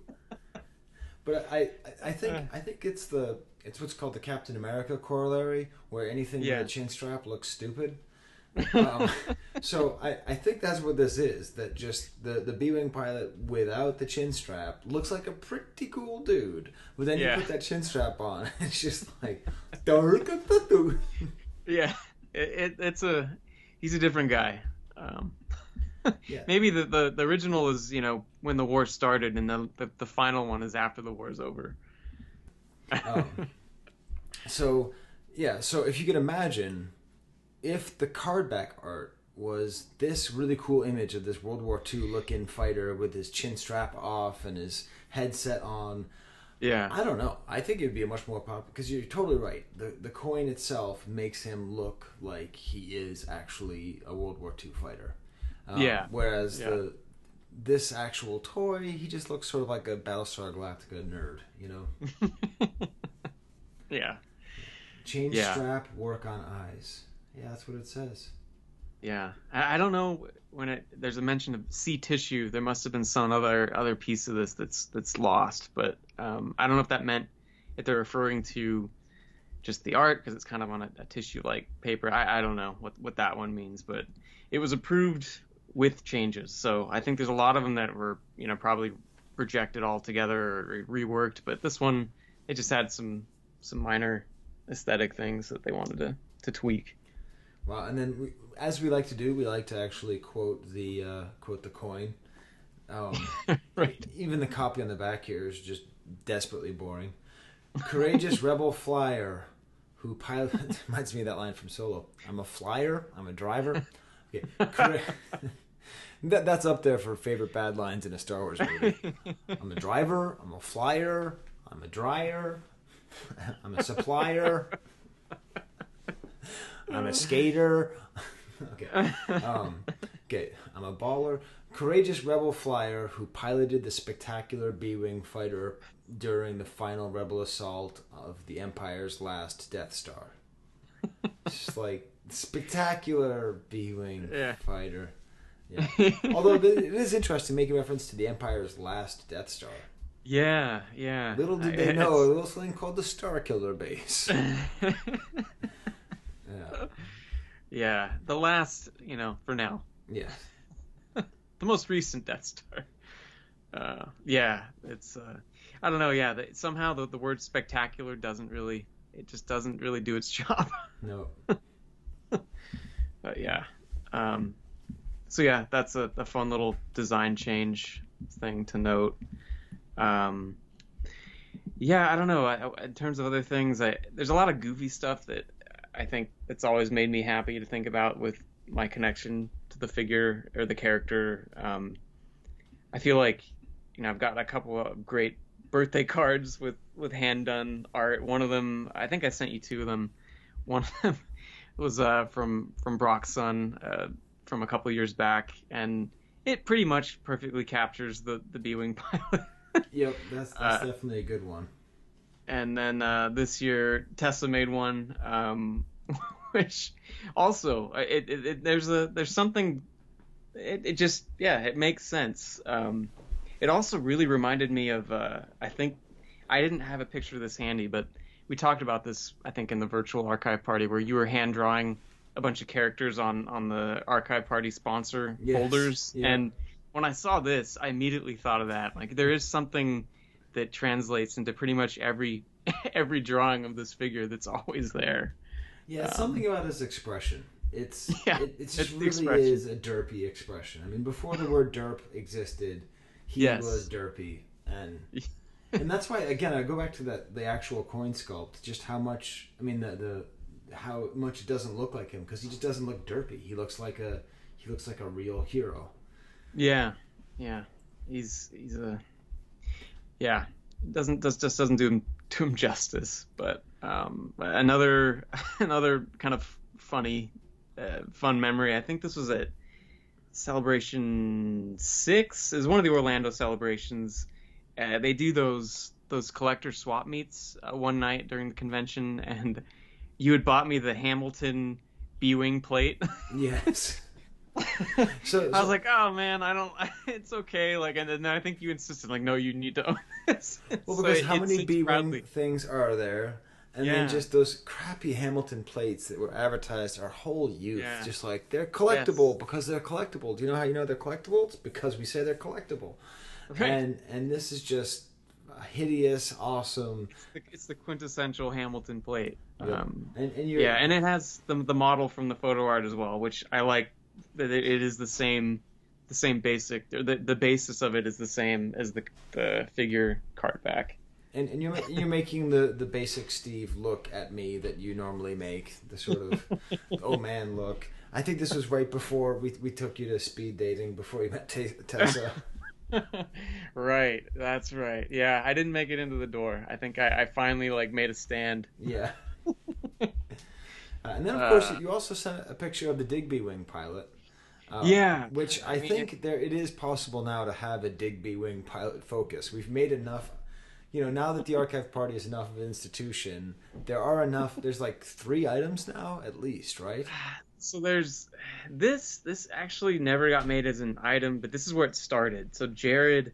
But I, I, I think uh. I think it's the it's what's called the Captain America corollary, where anything Yeah. with a chin strap looks stupid. Um, so I, I think that's what this is. That just the the B wing pilot without the chin strap looks like a pretty cool dude, but then Yeah. you put that chin strap on, it's just like. Yeah, it, it, it's a he's a different guy. Um, Yeah. Maybe the, the the original is you know when the war started, and the the, the final one is after the war's over. Um, so yeah, so if you could imagine if the cardback art was this really cool image of this World War II looking fighter with his chin strap off and his headset on. yeah, I don't know. I think it would be a much more popular because you're totally right. The the coin itself makes him look like he is actually a World War II fighter. Um, Yeah. Whereas Yeah. the this actual toy, he just looks sort of like a Battlestar Galactica nerd. You know, yeah, chain Yeah. strap, work on eyes. Yeah, that's what it says. yeah. I, I don't know when it there's a mention of sea tissue. There must have been some other other piece of this that's that's lost, but um, I don't know if that meant if they're referring to just the art because it's kind of on a, a tissue like paper. I, I don't know what what that one means, but it was approved with changes. So I think there's a lot of them that were you know probably rejected altogether or re- reworked, but this one it just had some some minor aesthetic things that they wanted to to tweak. Well, and then we, as we like to do, we like to actually quote the uh, quote the coin. Um, right. even the copy on the back here is just desperately boring. Courageous rebel flyer who pilot reminds me of that line from Solo. I'm a flyer. I'm a driver. Okay, coura- that that's up there for favorite bad lines in a Star Wars movie. I'm a driver. I'm a flyer. I'm a dryer. I'm a supplier. I'm a skater. okay. Um, okay. I'm a baller. Courageous rebel flyer who piloted the spectacular B-wing fighter during the final rebel assault of the Empire's last Death Star. Just like spectacular B-wing Yeah. fighter. Yeah. Although it is interesting making reference to the Empire's last Death Star. Yeah, yeah. Little did they know, a little thing called the Star Killer base. Yeah. the last, you know, for now, Yeah. the most recent Death Star. Uh, yeah, it's. Uh, I don't know. Yeah, the, somehow the the word spectacular doesn't really. It just doesn't really do its job. No. but yeah. Um, so yeah, that's a, a fun little design change thing to note. Um, yeah, I don't know. I- in terms of other things, I, there's a lot of goofy stuff that I think it's always made me happy to think about with my connection to the figure or the character. Um, I feel like you know I've got a couple of great birthday cards with with hand done art. One of them, I think I sent you two of them. One of them was uh, from from Brock's son uh, from a couple years back, and it pretty much perfectly captures the the B-wing pilot. Yep, that's, that's Uh, definitely a good one. And then uh, this year Tesla made one, um, which also uh, it, it, it there's a there's something it, it just yeah it makes sense. Um, it also really reminded me of uh, I think I didn't have a picture of this handy, but we talked about this I think in the virtual archive party where you were hand drawing a bunch of characters on on the archive party sponsor Yes, folders yeah. and when I saw this I immediately thought of that like there is something that translates into pretty much every every drawing of this figure that's always there. Yeah, Um, something about his expression. It's Yeah, it, it just really expression. is a derpy expression. I mean, before the word derp existed, he Yes. was derpy, and and that's why again I go back to that the actual coin sculpt. Just how much I mean the the how much it doesn't look like him because he just doesn't look derpy. He looks like a he looks like a real hero. Yeah, yeah, he's he's a yeah doesn't does just doesn't do him do him justice. But um, another another kind of funny uh, fun memory. I think this was at Celebration Six. Is one of the Orlando celebrations. Uh, they do those those collector swap meets uh, one night during the convention, and you had bought me the Hamilton B-wing plate. Yes. so, I was like, oh man, I don't. It's okay. Like, and then I think you insisted, like, no, you need to own this. Well, because it- how many B wing things are there? And Yeah. then just those crappy Hamilton plates that were advertised our whole youth. Yeah. Just like they're collectible Yes. because they're collectible. Do you know how you know they're collectible? It's because we say they're collectible. Right. And and this is just hideous, awesome. It's the quintessential Hamilton plate. Um, And and yeah, and it has the the model from the photo art as well, which I like. That it is the same, the same basic. The the basis of it is the same as the the figure card back. and, and you're you're making the the basic Steve look at me that you normally make the sort of oh man look. I think this was right before we we took you to speed dating before you met Te- Tessa. right, that's right. Yeah, I didn't make it into the door. I think I, I finally like made a stand. Yeah. Uh, and then, of course, Uh, you also sent a picture of the Digby wing pilot. Uh, Yeah, which I, I mean, think there it is possible now to have a Digby wing pilot focus. We've made enough, you know, now that the archive party is enough of an institution. There are enough. There's like three items now, at least, right? So there's this. This actually never got made as an item, but this is where it started. So Jared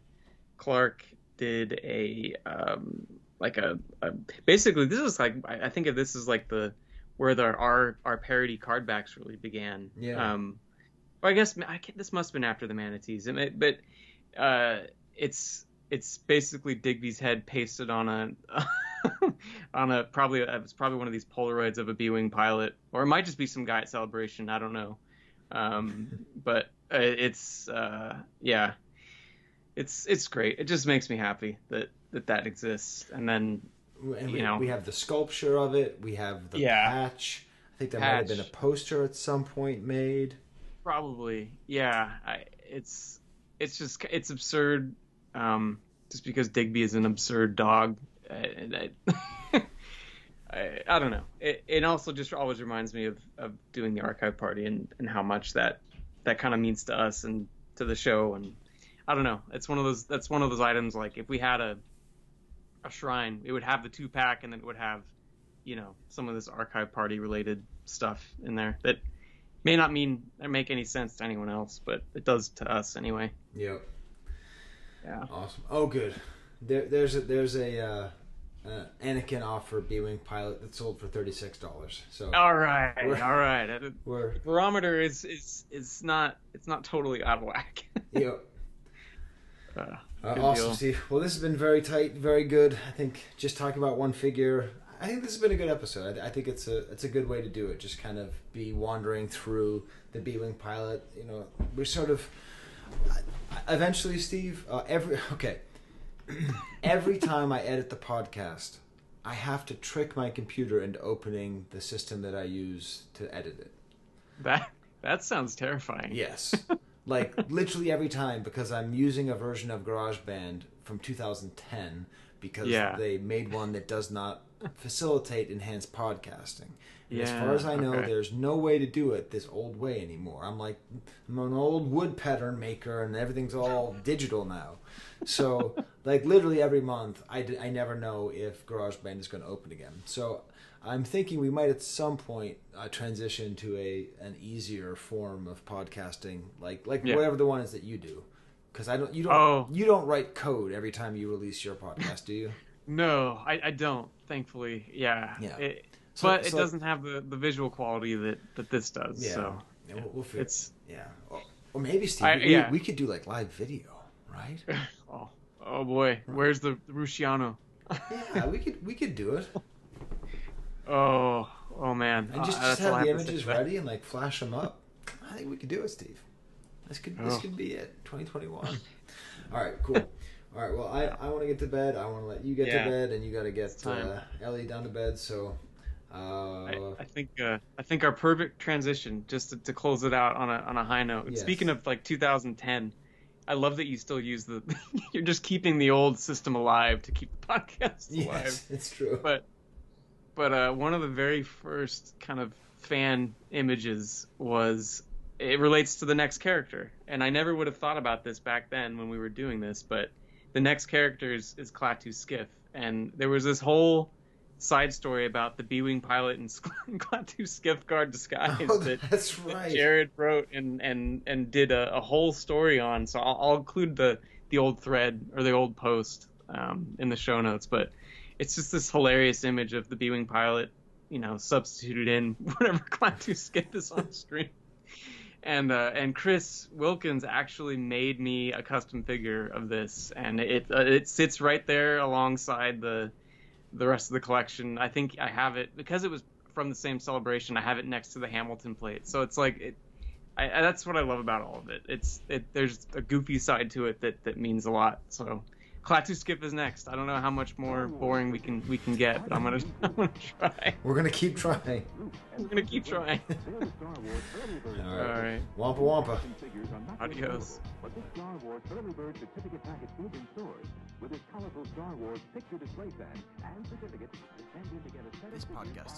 Clark did a um, like a, a basically this is like I I think of this as like the where the our our parody card backs really began. Yeah. Um, or I guess I can't, this must have been after the manatees. It but uh, it's it's basically Digby's head pasted on a on a probably it's probably one of these Polaroids of a B-wing pilot, or it might just be some guy at Celebration. I don't know. Um, but uh, it's uh, yeah, it's it's great. It just makes me happy that that that exists. And then And we, You know. we have the sculpture of it. We have the Yeah. patch. I think there might have been a poster at some point made. Probably, yeah. I, it's it's just it's absurd, um, just because Digby is an absurd dog. I, I, I, I don't know. It, it also just always reminds me of, of doing the archive party and, and how much that that kind of means to us and to the show. And I don't know. It's one of those. That's one of those items. Like if we had a a shrine, it would have the two pack, and then it would have, you know, some of this archive party related stuff in there that may not mean or make any sense to anyone else, but it does to us anyway. Yep. Yeah. Awesome. Oh, good. There, there's a there's a uh, uh, Anakin offer B-wing pilot that sold for thirty six dollars. So All right. All right. We're Barometer is is is not it's not totally out of whack. yep. Uh, Uh, awesome, deal. Steve. Well, this has been very tight, very good. I think just talking about one figure. I think this has been a good episode. I, I think it's a it's a good way to do it. Just kind of be wandering through the B-wing pilot. You know, we're sort of eventually, Steve. Uh, every okay, every time I edit the podcast, I have to trick my computer into opening the system that I use to edit it. that that sounds terrifying. Yes. like literally every time because I'm using a version of GarageBand from 2010 because Yeah. they made one that does not facilitate enhanced podcasting. And as far as I know, okay. there's no way to do it this old way anymore. I'm like, I'm an old wood pattern maker, and everything's all digital now. So, like, literally every month, I, d- I never know if GarageBand is going to open again. So, I'm thinking we might at some point uh, transition to a an easier form of podcasting, like like Yeah. whatever the one is that you do. Because I don't, you don't, Oh. you don't write code every time you release your podcast, do you? No, I, I don't. Thankfully, yeah. Yeah. It, So- but it so- doesn't have the, the visual quality that, that this does. Yeah, So yeah we'll, we'll figure. it's Yeah, or, or maybe Steve, I- we, yeah. we could do like live video, right? oh oh boy, where's the Rusciano? yeah, we could we could do it, Oh oh man, and just, Uh, just have the images ready and like flash them up. I think we could do it, Steve. This could this Oh. could be it, 2021. All right, cool. All right, well, I, I want to get to bed. I want to let you get Yeah. to bed, and you got to get uh, Ellie down to bed. So, uh, I, I think uh, I think our perfect transition just to, to close it out on a on a high note. Yes. Speaking of like 2010, I love that you still use the you're just keeping the old system alive to keep the podcast alive. yes, it's true. But but uh, one of the very first kind of fan images was it relates to the next character, and I never would have thought about this back then when we were doing this, but the next character is, is Klaatu Skiff, and there was this whole side story about the B-wing pilot and Klaatu Skiff guard disguise oh, that, that's that. Jared wrote and and and did a, a whole story on. So I'll, I'll include the the old thread or the old post um, in the show notes. But it's just this hilarious image of the B-wing pilot, you know, substituted in whatever Klaatu Skiff is on screen. And uh, and Chris Wilkins actually made me a custom figure of this, and it uh, it sits right there alongside the the rest of the collection. I think I have it because it was from the same celebration. I have it next to the Hamilton plate, so it's like it. I, that's what I love about all of it. It's it. There's a goofy side to it that that means a lot. So, Klaatu Skiff is next. I don't know how much more boring we can we can get, but I'm gonna I'm gonna try. We're gonna keep trying. We're gonna keep trying. All All right. right. Wampa wampa. Adios. But this Star Wars early bird certificate package is in stores with its colorful Star Wars picture display set and certificate to send in to get a set This podcast